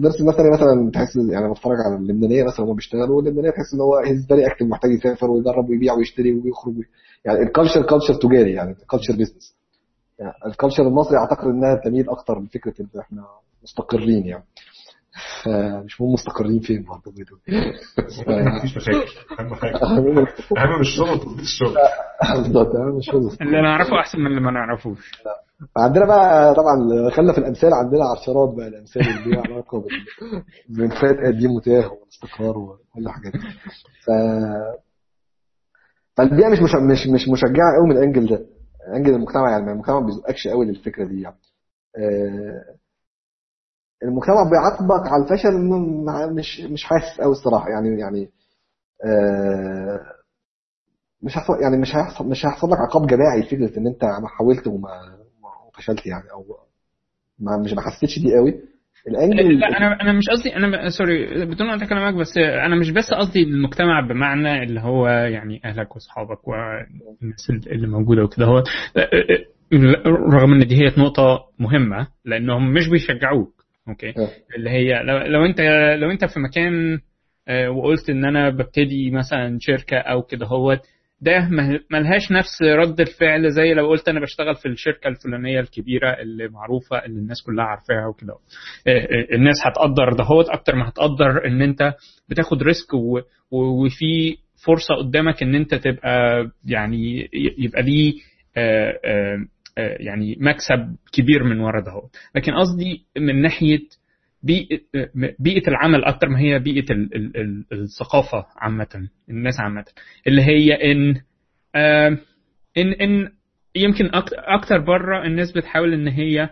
versus مثلا مثلا تحس يعني بتفرج على اللبنانية مثلا هم بيشتغلوا اللبنانيه تحس إن هو he's very active محتاج يسافر ويجرب ويبيع ويشتري ويخرج يعني ال culture culture تجاري يعني ال culture business يعني ال culture المصري أعتقد إنها تميل أكتر لفكرة إن إحنا مستقرين يعني. مش مهم مستقرين فين برضه مفيش مشاكل. أهم حاجة. أهم الشغل تظبيط الشغل بالظبط أهم من الشغل. اللي نعرفه أحسن من اللي ما نعرفوش. عندنا بقى طبعا خلينا في الأمثال عندنا عشرات بقى الأمثال اللي ليها علاقة بال- بالفات قديم وتاه والاستقرار وكل الحاجات دي. ف فالبيئة مش مش مش مش مشجعة قوي من الانجل ده. أنجل المجتمع يعني المجتمع ما بيزقكش قوي للفكرة دي يعني. آه، المجتمع بيعاقبك على الفشل مش مش حاسس قوي الصراحة. يعني يعني آه، مش هيحصل يعني مش هيحصل مش هيحصل لك عقاب جماعي فكرة إن أنت ما حاولت وما ما فشلت يعني أو ما مش ما حسيتش دي قوي الانجل لا أنا أنا مش قصدي أنا سوري بدون قطع كلامك بس أنا مش بس قصدي المجتمع بمعنى اللي هو يعني أهلك وأصحابك والناس اللي موجودة وكده. هو رغم إن دي هي نقطة مهمة لأنهم مش بيشجعوك. okay آه. اللي هي لو, لو أنت لو أنت في مكان آه، وقلت إن أنا ببتدي مثلا شركة أو كده هو ده ملهاش نفس رد الفعل زي لو قلت أنا بشتغل في الشركة الفلانية الكبيرة اللي معروفة اللي الناس كلها عارفاها وكده آه، الناس هتقدر دهوت أكتر ما هتقدر إن أنت بتاخد risk وفي فرصة قدامك إن أنت تبقى يعني يبقى ليه يعني مكسب كبير من ورا دهوت لكن قصدي من ناحية بيئة بيئة العمل أكتر ما هي بيئة ال- ال- ال- الثقافة عامة الناس عامة. اللي هي آم، إن إن يمكن أكتر بره الناس بتحاول إن هي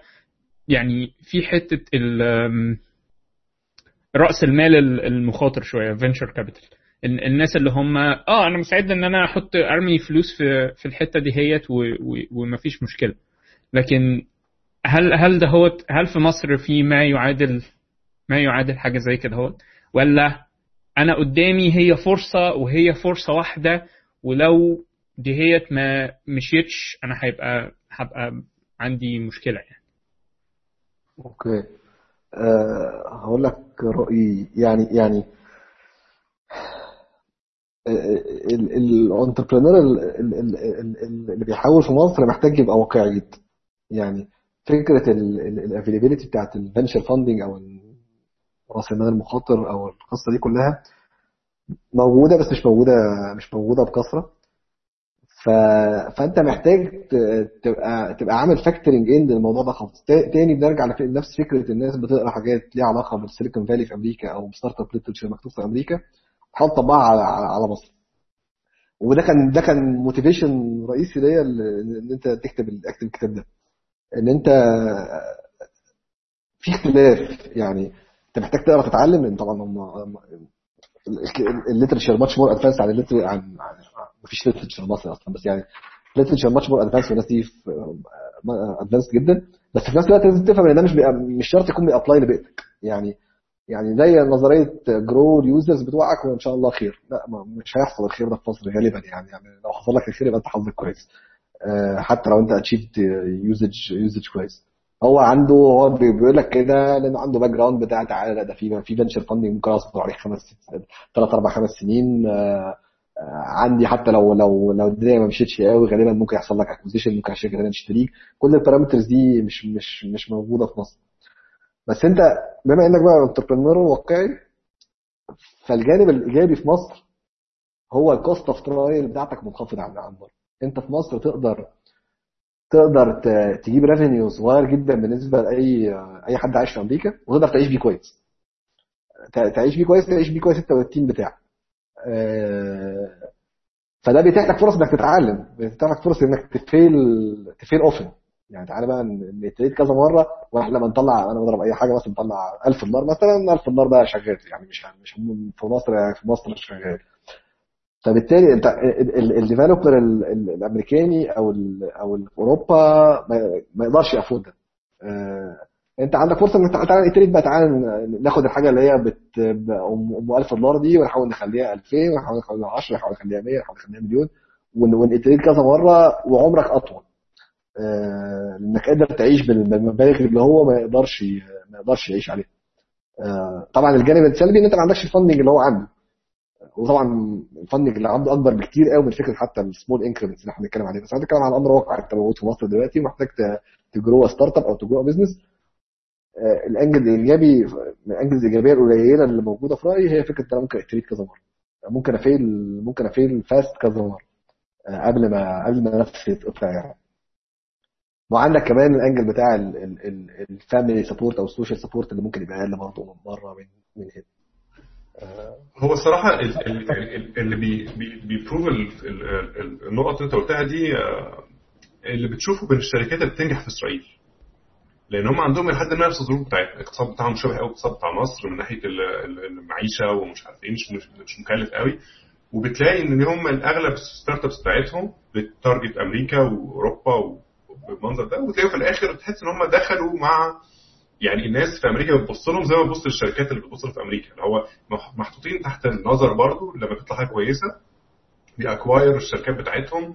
يعني في آم، رأس المال ال- المخاطر شوية venture capital الناس اللي هم آه أنا مستعد إن أنا أحط أرمي فلوس في في الحتة دي هيت ومفيش مشكلة. لكن هل هل ده هو هل في مصر في ما يعادل ما يعادل حاجة زي كده هو ولا أنا قدامي هي فرصة وهي فرصة واحدة ولو دي هيت ما مشيتش أنا هيبقى هبقى عندي مشكلة يعني. أوكي. أه هقول لك رأيي. يعني يعني ال entrepreneur اللي بيحاول في مصر محتاج يبقى واقعي جدا. يعني فكرة ال availability بتاعت ال venture funding أو رأس المال المخاطر أو القصة دي كلها موجودة بس مش موجودة مش موجودة بكثرة. فأنت محتاج تبقى تبقى عامل factoring in للموضوع ده خالص. تا- تاني بنرجع لنفس فكرة الناس بتقرأ حاجات ليها علاقة بال Silicon Valley في أمريكا أو startup literature مكتوب في أمريكا. تحاول تطبقها على على مصر. وده كان ده كان motivation رئيسي ليا إن أنت تكتب أكتب الكتاب ده. إن أنت في اختلاف يعني أنت محتاج تقرأ تتعلم طبعا هم ال literature much more advanced عن الليتر عن مفيش literature مصري أصلا. بس يعني literature much more advanced والناس دي advanced جدا. بس في نفس الوقت لازم تفهم إن ده مش مش شرط يكون بي apply لبيئتك يعني يعني زي نظرية grow ال users بتوعك وإن شاء الله خير. لا مش هيحصل الخير ده في مصر غالبا يعني. يعني لو حصل لك الخير يبقى أنت حظك كويس. آه، حتى لو أنت achieved usage usage كويس. هو عنده هو بي- بيقول لك كده لأنه عنده background بتاع تعالى ده في في venture funding ممكن اصبر عليه خمس ست ثلاث أربع خمس سنين. آه، آه، عندي حتى لو لو لو الدنيا ما مشيتش قوي غالبا ممكن يحصل لك acquisition ممكن الشركة تشتريك كل ال parameters دي مش مش مش موجودة في مصر. بس انت بما انك بقى entrepreneur واقعي فالجانب الإيجابي في مصر هو ال cost of trial بتاعتك منخفض عن عن بره انت في مصر تقدر تقدر تجيب revenue صغير جدا بالنسبة لأي أي حد عايش في أمريكا وتقدر تعيش بيه كويس. تعيش بيه كويس تعيش بيه كويس انت وال team بتاعك. آه، فده بيتيح لك فرص إنك تتعلم بيتيح لك فرص إنك ت fail ت fail often يعني تعالى بقى ن trade كذا مرة وإحنا لما نطلع أنا بضرب أي حاجة مثلا نطلع 1000 دولار مثلا 1000 دولار ده شغال يعني مش مش في مصر في مصر مش شغال. فبالتالي أنت ال developer الأمريكاني أو ال أو أوروبا ما- يقدرش ي afford ده. آه، أنت عندك فرصة إنك تعالى ن trade بقى تعالى ناخد الحاجة اللي هي بت ام أم 1000 دولار دي ونحاول نخليها 2000 ونحاول نخليها 10 نحاول نخليها 100 نحاول نخليها مليون ون- ون trade كذا مرة وعمرك أطول. إنك قادر تعيش بال- بالمبالغ اللي هو ما يقدرش ما يقدرش يعيش عليها. آه، طبعا الجانب السلبي إن أنت ما عندكش ال funding اللي هو عنده. وطبعا ال funding اللي عنده أكبر بكتير قوي من فكرة حتى ال small increments اللي إحنا بنتكلم عليها. بس أنا بتكلم على أمر واقع انت موجود في مصر دلوقتي ومحتاج ت- ت grow startup أو ت grow business ال angle الايجابي من ال angles الإيجابية القليلة اللي موجودة في رأيي هي فكرة إن أنا ممكن a trade كذا مرة. ممكن أ fail ممكن أ fail fast كذا مرة. آه، قبل ما قبل ما نفسي تقطع يعني. وعندك كمان ال angle بتاع ال family support أو ال social support اللي ممكن يبقى أقل برضه من بره من من هنا. هو الصراحة ال- ال- ال- اللي بي بي بي prove ال- ال- ال- النقط اللي انت قلتها دي آه، اللي بتشوفه بين الشركات اللي بتنجح في إسرائيل. لأن هم عندهم لحد ما نفس الظروف بتاعتنا الاقتصاد بتاعهم شبه قوي الاقتصاد بتاع مصر من ناحية ال- ال- المعيشة ومش عارف إيه مش, مش مكلف قوي وبتلاقي إن هم الأغلب ال startups بتاعتهم بت target أمريكا وأوروبا وبالمنظر ده وتلاقيهم في الآخر تحس إن هم دخلوا مع يعني الناس في أمريكا بتبص لهم زي ما بتبص للشركات اللي بتبص في أمريكا اللي هو مح- محطوطين تحت النظر برضو لما بتطلع حاجة كويسة بي acquire الشركات بتاعتهم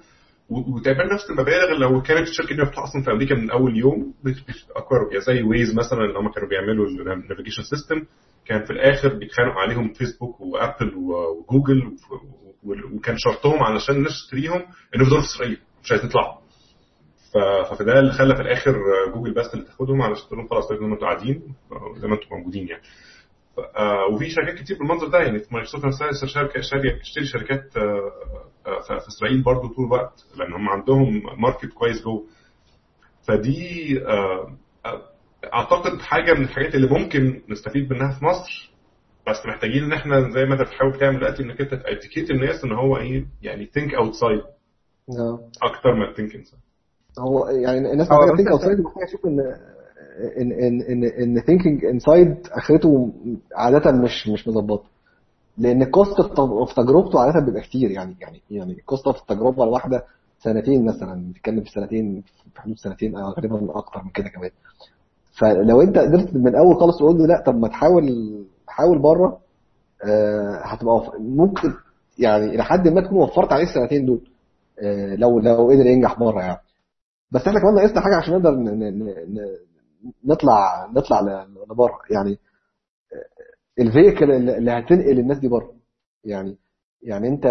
وتقريبا نفس المبالغ لو كانت الشركة دي مفتوحه أصلا في أمريكا من أول يوم بت acquire يعني زي ويز مثلا اللي هم كانوا بيعملوا ال navigation system كان في الآخر بيتخانقوا عليهم فيسبوك وابل وجوجل وكان شرطهم علشان الناس تشتريهم انه في إسرائيل مش عايزين يطلعوا. فده اللي خلى في الآخر جوجل بس اللي تاخدهم علشان تقول لهم خلاص ما أنتوا قاعدين زي ما أنتوا موجودين يعني. آه، وفي شركات كتير بالمنظر ده يعني مايكروسوفت نفسها شركه شركه تشتري شركات آه، آه، في في إسرائيل برضو طول الوقت لأن هم عندهم ماركت كويس جوه. فدي أعتقد حاجة من الحاجات اللي ممكن نستفيد منها في مصر بس محتاجين إن إحنا زي ما أنت بتحاول تعمل دلوقتي إنك أنت تـ educate الناس إن هو إيه يعني think outside. أكتر ما think inside هو يعني الناس محتاجة أنت- outside محتاجة تشوف إن إن إن إن إن thinking inside آخرته عادة مش مش مظبطة. لأن ال cost of تجربته عادة بيبقى كتير. يعني يعني يعني ال cost of التجربه الواحده سنتين مثلا بتتكلم في سنتين في حدود سنتين أو تقريبا أكتر من كده كمان. فلو أنت قدرت من الأول خالص تقول له لا طب ما تحاول حاول بره آه، هتبقى ممكن يعني إلى حد ما تكون وفرت عليه السنتين دول آه، لو لو قدر ينجح بره يعني. بس إحنا كمان ناقصنا حاجة عشان نقدر نطلع نطلع لبره. يعني ال vehicle اللي هتنقل الناس دي بره. يعني يعني انت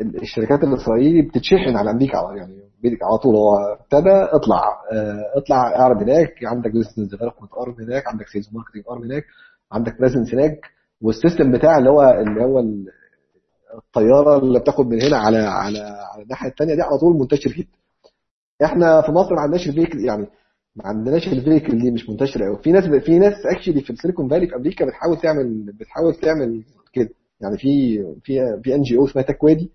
ال- الشركات الاسرائيلي بتتشحن على أمريكا يعني بيدك على طول. هو ابتدى اطلع آه، اطلع أعرض هناك. عندك business development arm هناك. عندك sales marketing arm هناك. عندك presence هناك. وال system بتاع اللي هو اللي هو ال- الطيارة اللي بتاخد من هنا على على على الناحية التانية دي على طول منتشر جدا. إحنا في مصر ما عندناش ال vehicle يعني ما عندناش ال vehicle دي مش منتشرة قوي في ناس في ناس actually في السيليكون فالي في أمريكا بتحاول تعمل بتحاول تعمل كده. يعني في في في NGO اسمها تك وادي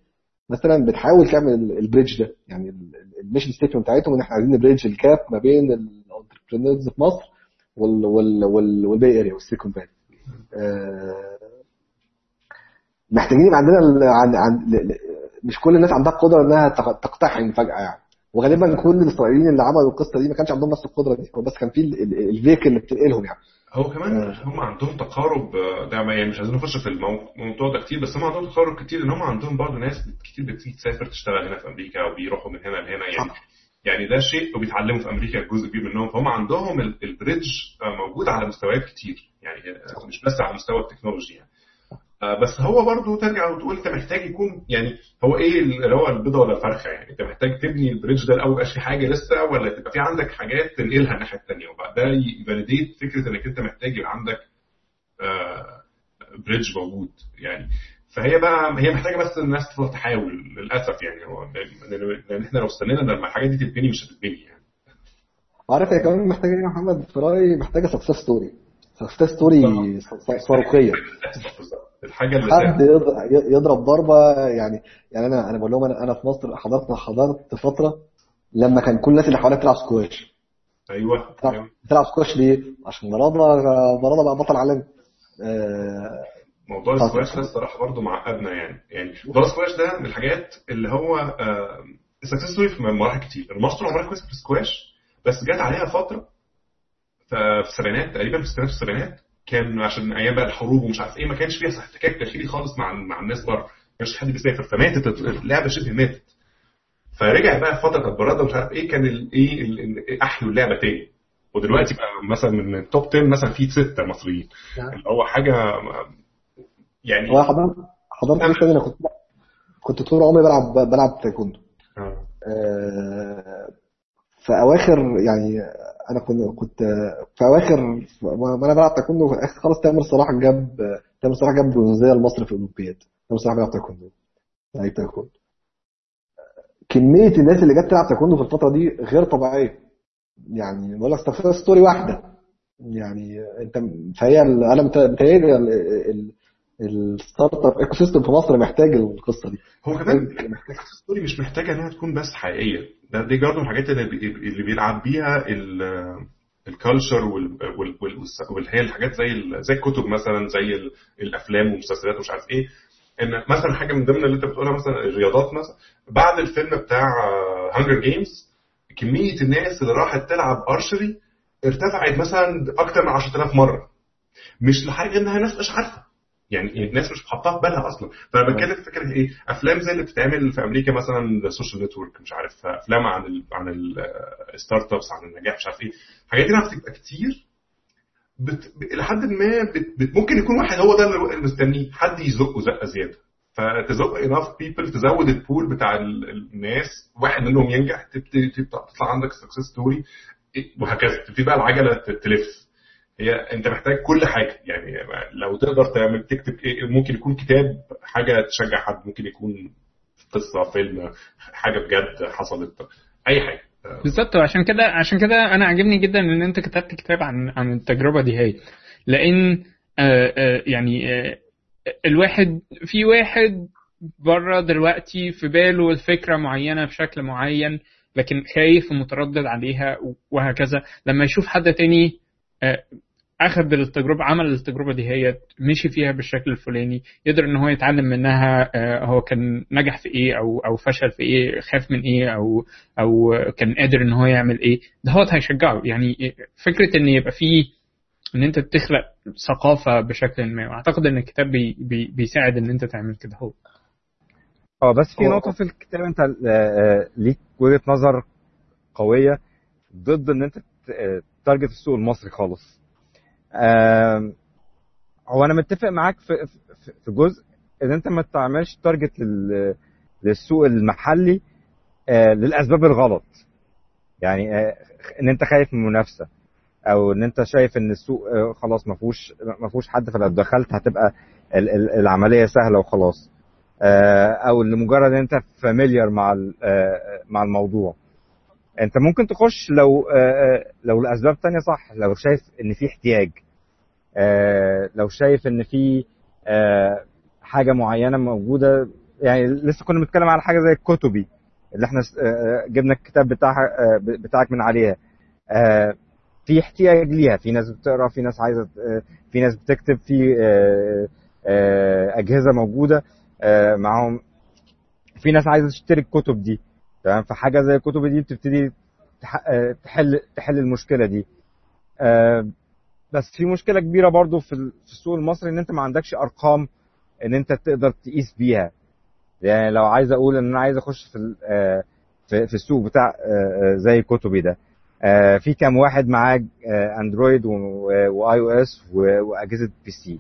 مثلا بتحاول تعمل ال bridge ده. يعني ال mission statement بتاعتهم إن إحنا عايزين ن bridge ال gap ما بين ال entrepreneurs في مصر وال وال وال وال Bay Area والسيليكون فالي. آه، محتاجين يبقى عندنا عن عن مش كل الناس عندها القدرة إنها تق- تقتحم فجأة يعني. وغالبا كل الإسرائيليين اللي عملوا القصة دي ما كانش عندهم نفس القدرة دي بس كان في ال vehicle اللي بتنقلهم يعني. هو كمان هم عندهم تقارب آه، ده يعني مش عايزين نخش في المو- الموضوع ده كتير بس هم عندهم تقارب كتير ان هم عندهم برضه ناس كتير بتيجي تسافر تشتغل هنا في أمريكا وبيروحوا من هنا لهنا يعني. يعني ده شيء وبيتعلموا في أمريكا جزء كبير منهم. فهم عندهم ال- ال bridge آه، موجود على مستويات كتير يعني آه، مش بس على مستوى ال technology يعني. آه، بس هو برضه ترجع وتقول انت محتاج يكون يعني هو إيه اللي هو البيضة ولا الفرخة يعني؟ انت محتاج تبني ال bridge ده الأول يبقاش في حاجة لسه ولا تبقى في عندك حاجات تنقلها الناحية الثانية وبعد ده ي validate فكرة إنك أنت محتاج يبقى عندك bridge موجود يعني. فهي بقى هي محتاجة بس الناس تفضل تحاول للأسف يعني. هو لأن إحنا لو استنينا لما الحاجات دي تتبني مش هتتبني يعني. وعارف هي كمان محتاجة إيه يا محمد؟ في رأيي محتاجة success story success story صاروخية. الحاجة اللي حد يض- يضرب ضربة يعني يعني أنا أنا بقول لهم أنا أنا في مصر حضرت حضرت فترة لما كان كل الناس اللي حواليا بتلعب سكواش. أيوه بتلعب, سكواش ليه؟ عشان مرضى مرضى بقى بطل عالمي. آه، موضوع. السكواش ده الصراحة برضه معقدنا يعني. يعني موضوع السكواش ده من الحاجات اللي هو ال success story في مراحل كتير. مصر عمرها كويسه في السكواش بس جت عليها فترة في السبعينات تقريبا في الستينات في السبعينات كان عشان أيام بقى الحروب ومش عارف إيه ما كانش فيها احتكاك داخلي خالص مع مع الناس بره. ما كانش حد بيسافر فماتت اللعبة شبه ماتت. فرجع بقى في فترة كانت برده ومش عارف إيه كان الايه احيوا اللعبة تاني. ودلوقتي بقى مثلا من التوب 10 مثلا في ستة مصريين. نعم. اللي هو حاجة يعني هو حضرت حضرت إيه تاني أنا كنت كنت طول عمري بلعب بلعب تايكوندو. آه. آه، في أواخر يعني أنا كنت كنت في اواخر ما أنا بلعب تايكوندو في الآخر خلاص تامر صلاح جاب تامر صلاح جاب برونزيه لمصر في الأولمبياد. تامر صلاح بيلعب تايكوندو. لعيب تايكوندو. كمية الناس اللي جت تلعب تايكوندو في الفترة دي غير طبيعية. يعني بقول لك story واحدة. يعني أنت فهي أنا مت- متهيألي ال startup ecosystem في مصر محتاج القصة دي. هو كمان السكسس ستوري مش محتاجة إنها تكون بس حقيقية. ده دي برضه من الحاجات اللي, بي- اللي بيلعب بيها ال culture واللي هي الحاجات زي زي الكتب مثلا زي ال- الأفلام والمسلسلات ومش عارف إيه. إن مثلا حاجة من ضمن اللي أنت بتقولها مثلا الرياضات مثلا. بعد الفيلم بتاع Hunger Games كمية الناس اللي راحت تلعب archery ارتفعت مثلا أكتر من 10000 مرة. مش لحاجة إنها ناس مش عارفة. يعني الناس مش حاطاها في بالها أصلا. فأنا بتكلم في فكرة إيه؟ أفلام زي اللي بتتعمل في أمريكا مثلا ال Social Network مش عارف أفلام عن ال عن ال startups عن النجاح مش عارف إيه. الحاجات دي بتبقى كتير بت... ب- لحد ما بت... بت... ممكن يكون واحد هو ده اللي مستنيه حد يزقه زقة زيادة. فتزق enough people تزود ال pool بتاع ال- الناس واحد منهم ينجح تبتدي تطلع عندك success story وهكذا. تبتدي بقى العجلة تلف. هي انت محتاج كل حاجة. يعني لو تقدر تعمل تكتب إيه ممكن يكون كتاب حاجة تشجع حد ممكن يكون قصة فيلم حاجة بجد حصلت. أي حاجة. بالظبط. وعشان كده عشان كده أنا عاجبني جدا إن أنت كتبت كتاب عن عن التجربة دي هي لأن آه آه يعني آه الواحد في واحد بره دلوقتي في باله الفكرة معينة بشكل معين لكن خايف ومتردد عليها وهكذا. لما يشوف حد تاني أخذ التجربة عمل التجربة دي هي مشي فيها بالشكل الفلاني يقدر إن هو يتعلم منها آه، هو كان نجح في إيه أو أو فشل في إيه خاف من إيه أو أو كان قادر إن هو يعمل إيه. ده هو هيشجعه. يعني فكرة إن يبقى فيه إن أنت تخلق ثقافة بشكل ما واعتقد إن الكتاب بي بي بيساعد إن أنت تعمل كده. هو. آه بس في نقطة في الكتاب أنت آه، آه، ليك وجهة نظر قوية ضد إن أنت target السوق المصري خالص. هو أنا متفق معاك في في- جزء إن أنت ما تعملش target لل- للسوق المحلي آه، للأسباب الغلط. يعني آه، إن أنت خايف من المنافسة أو إن أنت شايف إن السوق آه، خلاص ما فيهوش ما فيهوش حد فلو دخلت هتبقى ال- ال- العملية سهلة وخلاص. أو لمجرد إن أنت فاميليار مع مع الموضوع انت ممكن تخش لو آه، آه، لو الاسباب تانية صح لو شايف إن في احتياج آه، لو شايف إن في حاجة معينة موجودة يعني لسه كنا بنتكلم على حاجة زي الكتبي اللي إحنا جبنا الكتاب بتاعها آه، ب- بتاعك من عليها. في احتياج ليها في ناس بتقرأ في ناس عايزة في ناس بتكتب في أجهزة موجودة معاهم. في ناس عايزة تشتري الكتب دي. تمام؟ فحاجة زي الكتب دي بتبتدي آه، تحل تحل المشكلة دي. آه، بس في مشكلة كبيرة برضو في ال- في السوق المصري إن أنت ما عندكش أرقام إن أنت تقدر تقيس بيها. يعني لو عايز أقول إن أنا عايز أخش في آه، في السوق بتاع زي كتبي ده. في كام واحد معاه Android و iOS وأجهزة PC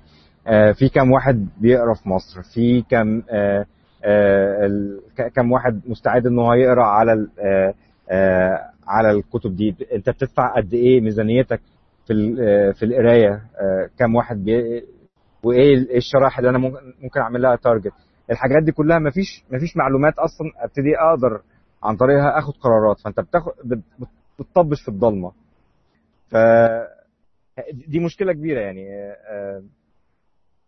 في كام واحد بيقرا في مصر؟ في كام آه، ال- ك- كام واحد مستعد ان هو يقرأ على آه، آه، على الكتب دي؟ أنت بتدفع قد إيه ميزانيتك في في القراية؟ كام واحد بي وإيه إيه الشرائح اللي أنا ممكن أعمل لها target الحاجات دي كلها مفيش مفيش معلومات أصلا أبتدي أقدر عن طريقها أخد قرارات. فأنت بتاخد بت- بتطبش في الضلمة. ف دي مشكلة كبيرة يعني.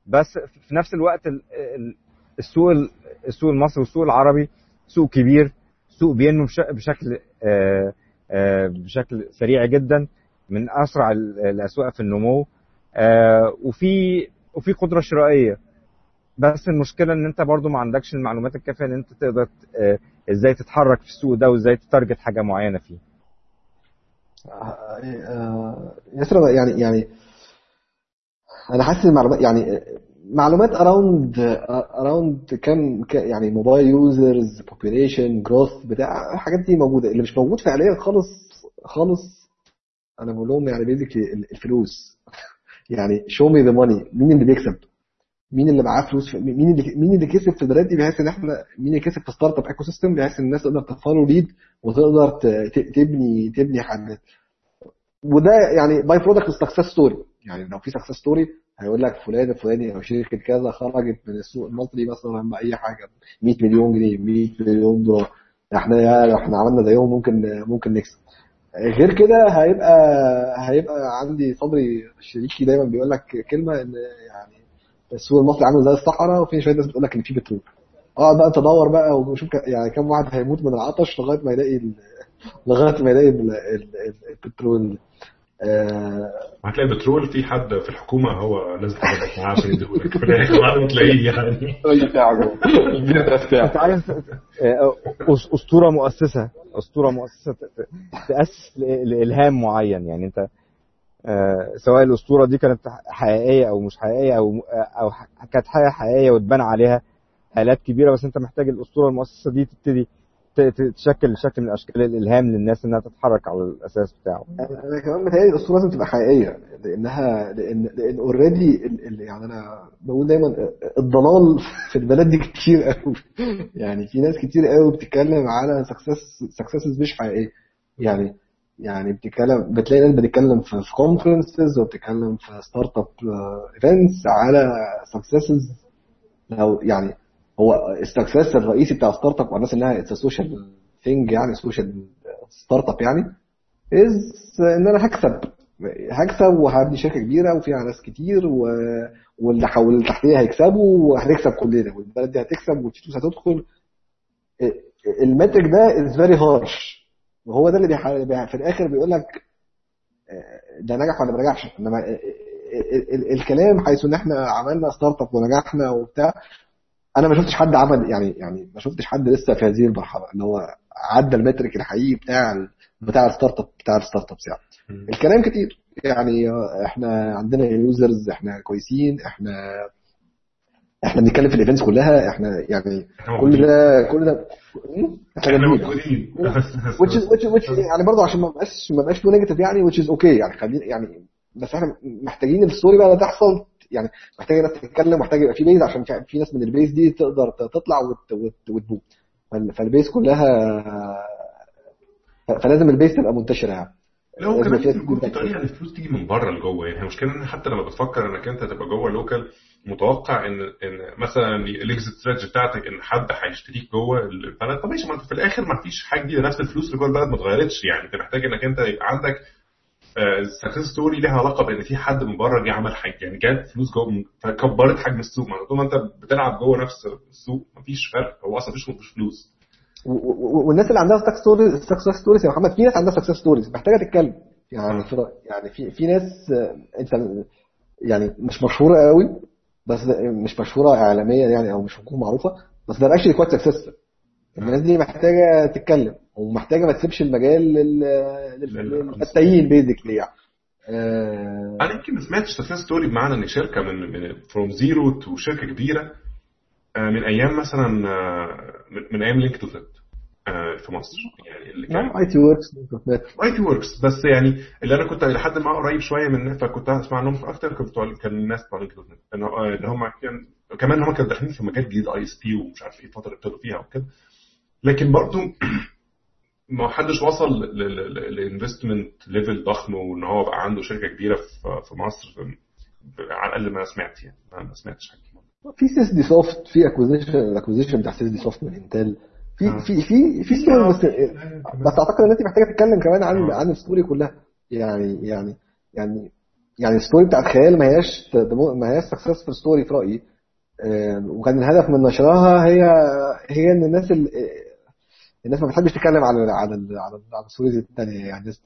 بس في نفس الوقت ال- ال- السوق ال- السوق المصري والسوق العربي سوق كبير سوق بينمو بش- بشكل آه، آه، بشكل سريع جدا من أسرع ال- الأسواق في النمو. آه، وفي وفي قدرة شرائية. بس المشكلة إن أنت برضو ما عندكش المعلومات الكافية إن أنت تقدر إزاي تتحرك في السوق ده وإزاي ت target حاجة معينة فيه. ياسر يعني يعني أنا حاسس المعلومات يعني معلومات around around كم يعني موبايل users population growth بتاع الحاجات دي موجودة. اللي مش موجود فعليا خالص خالص أنا بقول لهم يعني basically الفلوس. يعني show me the money مين اللي بيكسب؟ مين اللي معاه فلوس مين اللي مين اللي كسب في البلد دي بحيث إن إحنا مين اللي كسب في startup ecosystem بحيث إن الناس تقدر ت follow lead وتقدر تبني تبني حاجات وده يعني by-product success story يعني لو في success story هيقول لك فلان الفلاني أو شركة كذا خرجت من السوق المصري مثلا باي حاجة 100 مليون جنيه 100 مليون دولار. إحنا يا إحنا عملنا زيهم ممكن ممكن نكسب. غير كده هيبقى هيبقى عندي صبري شريكي دايما بيقول لك كلمة إن يعني السوق المصري عامل زي الصحراء وفي شوية ناس بتقول لك إن في بترول. اقعد بقى تدور بقى وشوف يعني كم واحد هيموت من العطش لغاية ما يلاقي لغاية ما يلاقي ال- ال- ال- البترول. هتلاقي بترول في حد في الحكومة هو لازم تتابع معاه عشان يديهولك. في الآخر بعد ما تلاقيه يعني. أنت عايز آه، أسطورة مؤسسة. أسطورة مؤسسة تاسس لإلهام معين. يعني أنت آه، سواء الأسطورة دي كانت حقيقية أو مش حقيقية أو أو كانت حاجة حقيقية وتبان عليها آلات كبيرة بس أنت محتاج الأسطورة المؤسسة دي تبتدي تشكل شكل من أشكال الإلهام للناس إنها تتحرك على الأساس بتاعه. أنا كمان متهيألي الأسطورة لازم تبقى حقيقية لانها لأن لأن اوريدي يعني أنا بقول دايما الضلال في البلد دي كتير قوي. يعني في ناس كتير قوي بتتكلم على success successes مش حقيقية. يعني يعني بتتكلم بتلاقي ناس بتتكلم في conferences وبتتكلم في startup events على successes لو يعني هو ال success الرئيسي بتاع startup والناس انها it's social thing يعني social startup يعني as إن أنا هكسب. هكسب وهبني شركة كبيرة وفيها ناس كتير و... واللي حول تحتية هيكسبوا وهنكسب كلنا والبلد دي هتكسب والفلوس هتدخل. ال metric ده is very harsh وهو ده اللي بيح... في الآخر بيقول لك آه، ده نجح ولا ما نجحش؟ إنما ال- ال- الكلام حيث إن إحنا عملنا startup ونجحنا وبتاع أنا ما شفتش حد عمل يعني يعني ما شفتش حد لسه في هذه المرحلة اللي هو عدى ال metric الحقيقي بتاع. بتاع ال startup بتاع ال startups يعني. الكلام كتير. يعني إحنا عندنا users إحنا كويسين إحنا إحنا بنتكلم في ال events كلها إحنا يعني كل. ده كل ده؟ إحنا موجودين. which is which, which يعني برضه عشان ما بقاش ما بقاش negative يعني which is okay يعني. خلينا يعني بس إحنا محتاجين ال story بقى تحصل يعني محتاج ناس تتكلم محتاج يبقى في base عشان في- ناس من ال base دي تقدر تطلع وت- وت- وت boom فال- فال base كلها فلازم ال base تبقى منتشرة يعني. لا هو كمان يكون في. طريقة تيجي من بره لجوه. يعني المشكلة إن حتى لما بتفكر إنك أنت تبقى جوه local متوقع إن إن مثلا ال exit strategy بتاعتك إن حد هيشتريك جوه البلد. طب ماشي ما في الآخر ما فيش حاجة جديدة. نفس الفلوس اللي جوه البلد ما اتغيرتش. يعني أنت محتاج إنك أنت يبقى عندك ال success story ليها علاقة بإن في حد من بره جه عمل حاجة. يعني جاب فلوس جوه فكبرت حجم السوق. ما طول ما أنت بتلعب جوه نفس السوق مفيش فرق. هو أصلا مفيش مفيش فلوس. والناس اللي عندها success stories success stories يا محمد في ناس عندها success stories محتاجة تتكلم. يعني في يعني في في ناس آه، أنت يعني مش مشهورة قوي بس مش مشهورة اعلاميا يعني أو مش تكون معروفة بس ده actually كويس successful الناس دي محتاجة تتكلم. ومحتاجة ما تسيبش المجال لل- لل- للفتاين basically يعني. آه، أنا يمكن ما سمعتش success story بمعنى إن شركة من من from zero to شركة كبيرة آه، من أيام مثلا آه، من- من أيام LINKdotNET في مصر. يعني اللي كان اي تي وركس اي تي وركس بس يعني اللي أنا كنت لحد ما قريب شوية من فكنت أسمع عنهم أكتر كنت كان الناس بتوع LINKdotNET ان هم كان كمان هم كانوا داخلين في مجال جديد ISP ومش عارف إيه فتره ابتدوا فيها وكده. لكن برضو ما حدش وصل ل investment level ضخم وإن هو بقى عنده شركة كبيرة في في مصر في- على الأقل ما سمعت يعني. ما سمعتش حاجة. في SySDSoft في acquisition ال acquisition بتاع SySDSoft من Intel في آه. في في في story بس بس أعتقد إن أنت محتاجة تتكلم كمان عن آه. عن ال story كلها. يعني يعني يعني يعني ال story بتاعت خيال ما هياش ما هياش successful story في رأيي. آه، وكان الهدف من نشرها هي هي إن الناس ال... الناس ما بتحبش تتكلم على على على ال- على ال stories الثانية يعني الناس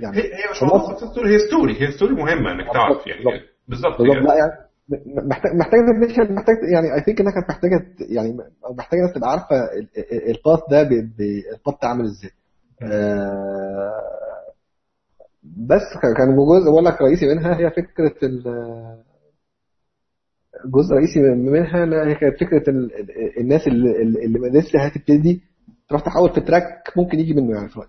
يعني هي هي مش هي story هي story مهمة إنك تعرف يعني. بالظبط. بالظبط هي- لا يعني محتاج محتاج محتاج يعني I think إنها كانت محتاجة يعني محتاجة الناس تبقى عارفة ال path ده ال path ده عامل إزاي. آه، بس كان- جزء بقول لك رئيسي منها هي فكرة ال- جزء رئيسي منها هي كانت فكرة ال- ال- الناس اللي, اللي لسه هتبتدي تروح تحاول في تراك ممكن يجي منه يعني في.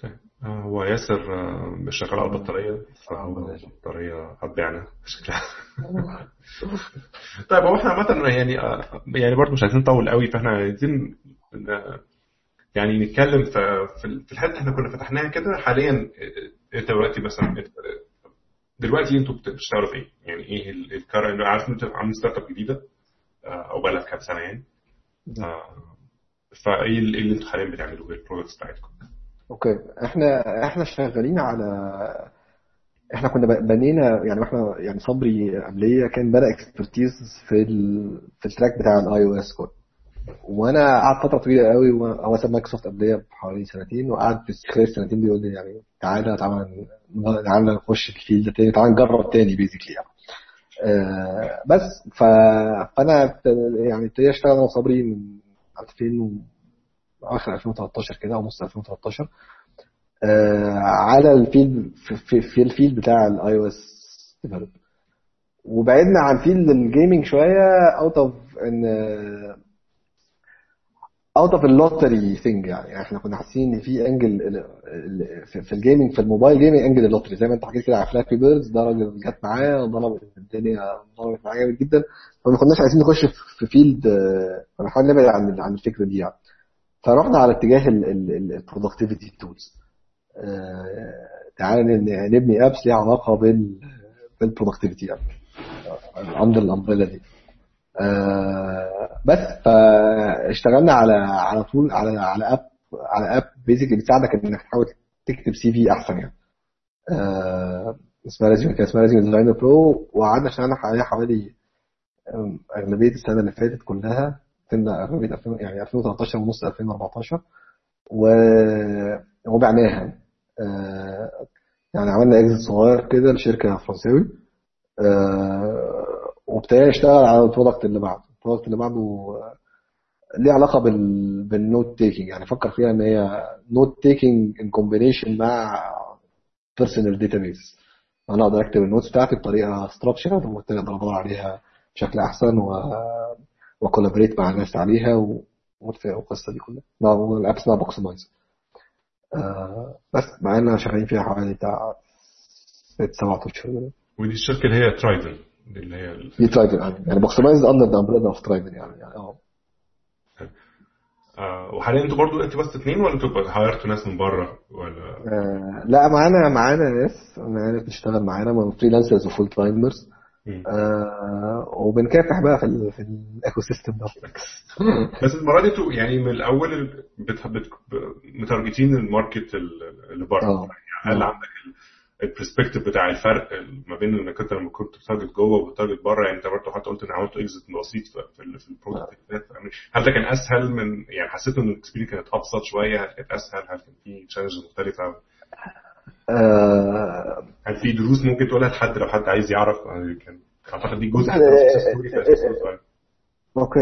طيب. آه، هو ياسر آه، شغال على البطارية فهو البطارية هتبيعنا شكلها طيب هو إحنا عامة يعني آه، يعني برضه مش عايزين نطول قوي فإحنا عايزين يعني نتكلم في الحتة اللي إحنا كنا فتحناها كده. حاليا انت دلوقتي مثلا دلوقتي أنتوا بت- بتشتغلوا في إيه؟ يعني إيه الكار أنا عارف إن أنتوا عاملين startup جديدة؟ آه، أو بقالها كام سنة يعني. آه، فايه اللي إيه اللي أنتوا حاليا بتعملوه إيه ال products بتاعتكم؟ okay. إحنا إحنا شغالين على إحنا كنا بنينا يعني إحنا يعني صبري قبلية كان بدأ expertise في ال... في ال track بتاع ال iOS code وأنا قعدت فترة طويلة قوي و- هو ساب مايكروسوفت قبلية بحوالي سنتين وقعد في خلال السنتين دي يقول لي يعني تعالى تعالى تعالى نخش في ال field ده تاني تعالى نجرب تاني basically يعني. آه، بس ف... فأنا يعني ابتديت أشتغل أنا وصبري من 2000 و... اخر 2013 كده أو نص 2013 آه، على ال field في, في, في ال field بتاع ال iOS وبعدنا عن field ال gaming شوية out of إن out of ال lottery thing يعني. إحنا كنا حاسين إن في angle في- ال gaming في ال mobile gaming angle ال lottery. زي ما انت حكيت كده على Flappy Birds ده راجل جت معاه ضربت الدنيا ضربت معاه جامد جدا. فما كناش عايزين نخش في- في field آه، كنا بنحاول نبعد عن عن الفكرة دي يعني. فرحنا على اتجاه ال productivity tools تعالى نبني apps ليها علاقة بال بال productivity يعني. under ال umbrella دي. بس فاشتغلنا على على طول على على app على app basically بتساعدك إنك تحاول تكتب CV أحسن يعني. آه، اسمها Resume كان اسمها Resume Designer Pro وقعدنا اشتغلنا عليها حوالي أغلبية السنة اللي فاتت كلها. كنا أغلبية 2000 يعني 2013 ونص 2014 و وبعناها. آه، يعني عملنا exit صغير كده لشركة فرنساوي. وابتدينا نشتغل على ال product اللي بعده. ال product اللي بعده آه، ليه علاقة بال بال note taking يعني فكر فيها إن هي note taking in combination مع personal database أنا أقدر أكتب ال notes بتاعتي بطريقة structured وبالتالي أقدر أدور عليها بشكل أحسن و و collaborate مع الناس عليها و- والقصة دي كلها. ما- ال app اسمها Boxmize آه بس معانا شغالين فيها حوالي بتاع ست سبع أشهر. ودي الشركة اللي هي Triden دي اللي هي دي Triden يعني. يعني Boxmize under the umbrella of Triden يعني. يعني آه آه، وحاليا أنتوا برضو أنتوا بس اتنين ولا أنتوا hire توا ناس من بره ولا؟ آه، لا معانا معانا ناس. معانا بتشتغل معانا. من freelancers و full timers. آه وبنكافح بقى في في ال ecosystem ده. بس المرة دي أنتوا يعني من الأول ال- بت- مت target ين ال market ال- اللي بره. آه. يعني هل آه. عندك ال perspective بتاع الفرق ما بين إنك أنت لما كنت ب target جوه وب target بره يعني أنت برضه حتى قلت إن عملت exit بسيط في- في في ال product يعني هل ده كان أسهل من يعني حسيت إن ال experience كانت أبسط شوية؟ هل كانت أسهل؟ هل كان في challenges مختلفة؟ آه، هل في دروس ممكن تقولها لحد؟ لو حد عايز يعرف يعني كان أعتقد دي جزء آه، صغير. okay.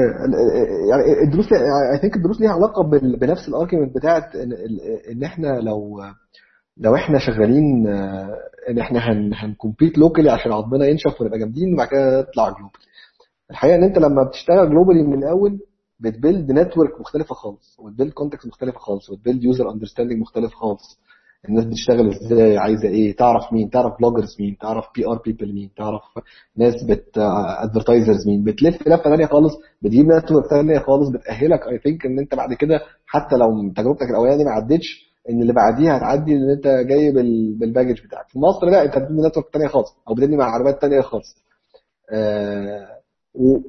يعني الدروس I think الدروس ليها علاقة بنفس ال argument بتاعت إن إحنا لو لو إحنا شغالين آه، ان إحنا هن هن compete locally عشان عضمنا ينشف ونبقى جامدين وبعد كده نطلع globally الحقيقة إن أنت لما بتشتغل globally من الأول بت build network مختلفة خالص وت build context مختلفة خالص وت build user understanding مختلف خالص. الناس بتشتغل إزاي عايزة إيه تعرف مين تعرف bloggers مين تعرف PR people مين تعرف ناس بت advertisers مين. بتلف لفة ثانية خالص بتجيب network ثانية خالص بتأهلك I think إن أنت بعد كده حتى لو تجربتك الأولانية ما عدتش إن اللي بعديها هتعدي إن أنت جاي بال- بال baggage بتاعك. في مصر لا أنت بتبني network ثانية خالص أو بتبني مع عربيات ثانية خالص. آه،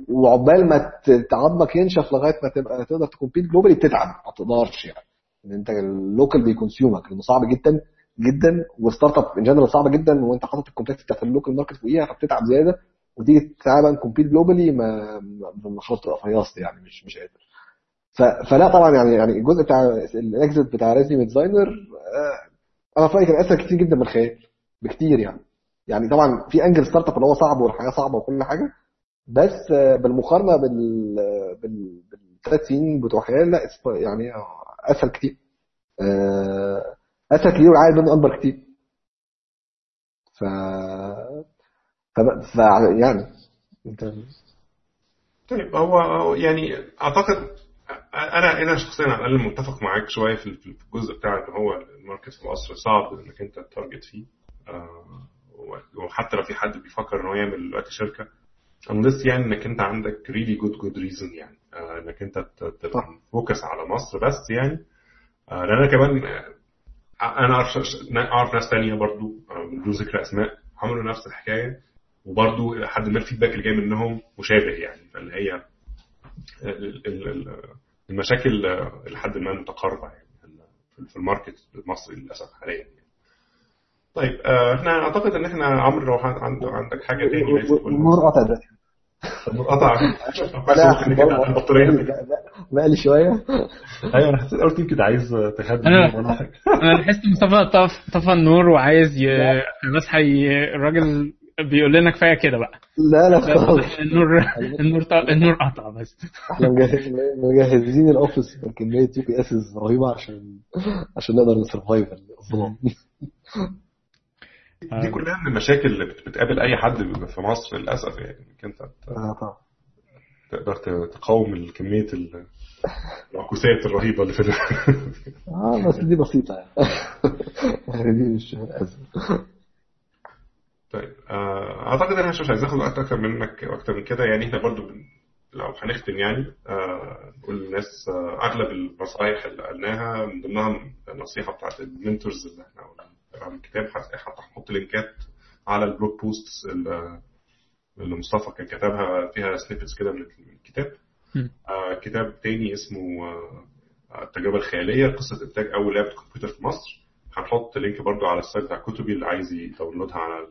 وعقبال ما ت- عظمك ينشف لغاية ما تبقى تقدر ت compete globally بتتعب ما تقدرش يعني. إن أنت ال local بي consume ك لأنه صعب جدا جدا و startup in general صعبه جدا وأنت حاطط ال complex بتاعت ال local market فوقيها فبتتعب زيادة وتيجي تعالى ن compete globally ما خلاص تبقى فيّص يعني مش مش قادر. فلا طبعا يعني يعني الجزء بتاع ال exit بتاع Resume Designer أنا في رأيي كان أسهل كتير جدا من الخيال بكتير يعني. يعني طبعا في angle startup اللي هو صعب والحياة صعبة وكل حاجة بس آه، بالمقارنة بال بال بالثلاث سنين بتوع خيال لا يعني آه، أسهل كتير. آه، أسهل كتير والعائد منه أكبر كتير. ف ف, ف... يعني. طيب هو يعني أعتقد أنا أنا شخصيا على الأقل متفق معاك شوية في الجزء بتاع ان هو ال market في مصر صعب إنك أنت target فيه. آه، وحتى لو في حد بيفكر إن هو يعمل دلوقتي شركة unless يعني إنك أنت عندك really good good reason يعني. آه، إنك أنت تبقى. focus على مصر بس يعني. آه، لأن أنا كمان أنا أعرف أعرف ناس تانية برضو بدون ذكر أسماء عملوا نفس الحكاية. وبرضو لحد ما الفيدباك اللي جاي منهم مشابه يعني فاللي هي ال- ال- ال- المشاكل آه، لحد ما متقاربة يعني في- في الماركت المصري للأسف حاليا يعني. طيب آه، إحنا أعتقد إن إحنا عمرو لو عن- عند- عندك حاجة تاني عايز تقولها النور قطع قطع. بس ممكن نجيب على البطارية. مقلي شوية. أيوه أنا حسيت قلت يمكن عايز ولا حاجة أنا لاحظت مصطفى طف طفى النور وعايز. بس حي... الراجل بيقول لنا كفاية كده بقى. لا لا خالص النور النور. النور قطع بس. إحنا مجهز- مجهزين ال office بكميه UPSes رهيبة عشان عشان نقدر ن survive الظلام دي كلها من المشاكل اللي بت- بتقابل أي حد في مصر للأسف يعني إنك أنت آه طبعا. تقدر ت- تقاوم كمية ال- العكوسات الرهيبة اللي في آه بس دي بسيطة يعني. يعني دي مش ازمه طيب آه، أعتقد إن إحنا مش عايزين ناخد وقت أكتر منك أكتر من كده. يعني إحنا برضو بن- لو هنختم يعني آه، نقول للناس آه، أغلب النصائح اللي قلناها من ضمنها النصيحة بتاعت المنتورز اللي إحنا قلناها في الكتاب. حتى هنحط لينكات على ال blog posts اللي اللي مصطفى كان كتبها فيها snippets كده من من الكتاب. آه، كتاب تاني اسمه آه، التجربة الخيالية قصة إنتاج أول لعبة كمبيوتر في مصر. هنحط link برضو على ال site بتاع كتبي اللي عايز ي download ها على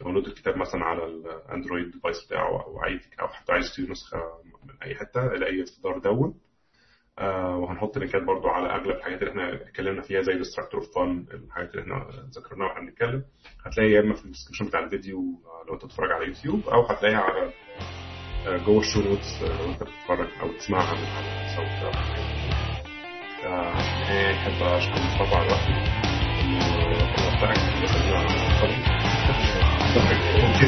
download الكتاب مثلا على ال Android device بتاعه أو عايز أو حتى عايز يشتري نسخة من أي حتة يلاقي في دار دون آه وهنحط link ات برضو على أغلب الحاجات اللي إحنا اتكلمنا فيها زي ديستراكتور فان الحاجات اللي إحنا ذكرناها وإحنا بنتكلم. هتلاقي يا إما في ال description بتاع الفيديو آه، لو أنت بتتفرج على يوتيوب أو هتلاقيها على آه، جوه ال show notes آه، لو أنت بتتفرج أو تسمعها من على الصوت آه، نهاية أحب أشكر مصطفى على وقته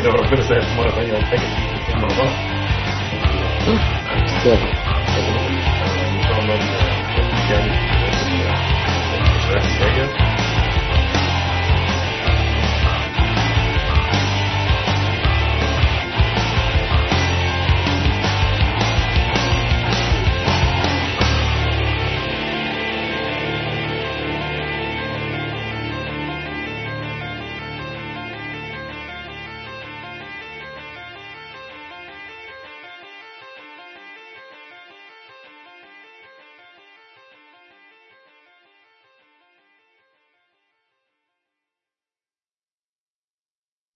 لو ربنا سهل مرة ثانية ولا بعض إن شاء الله يعني الشهر الجاية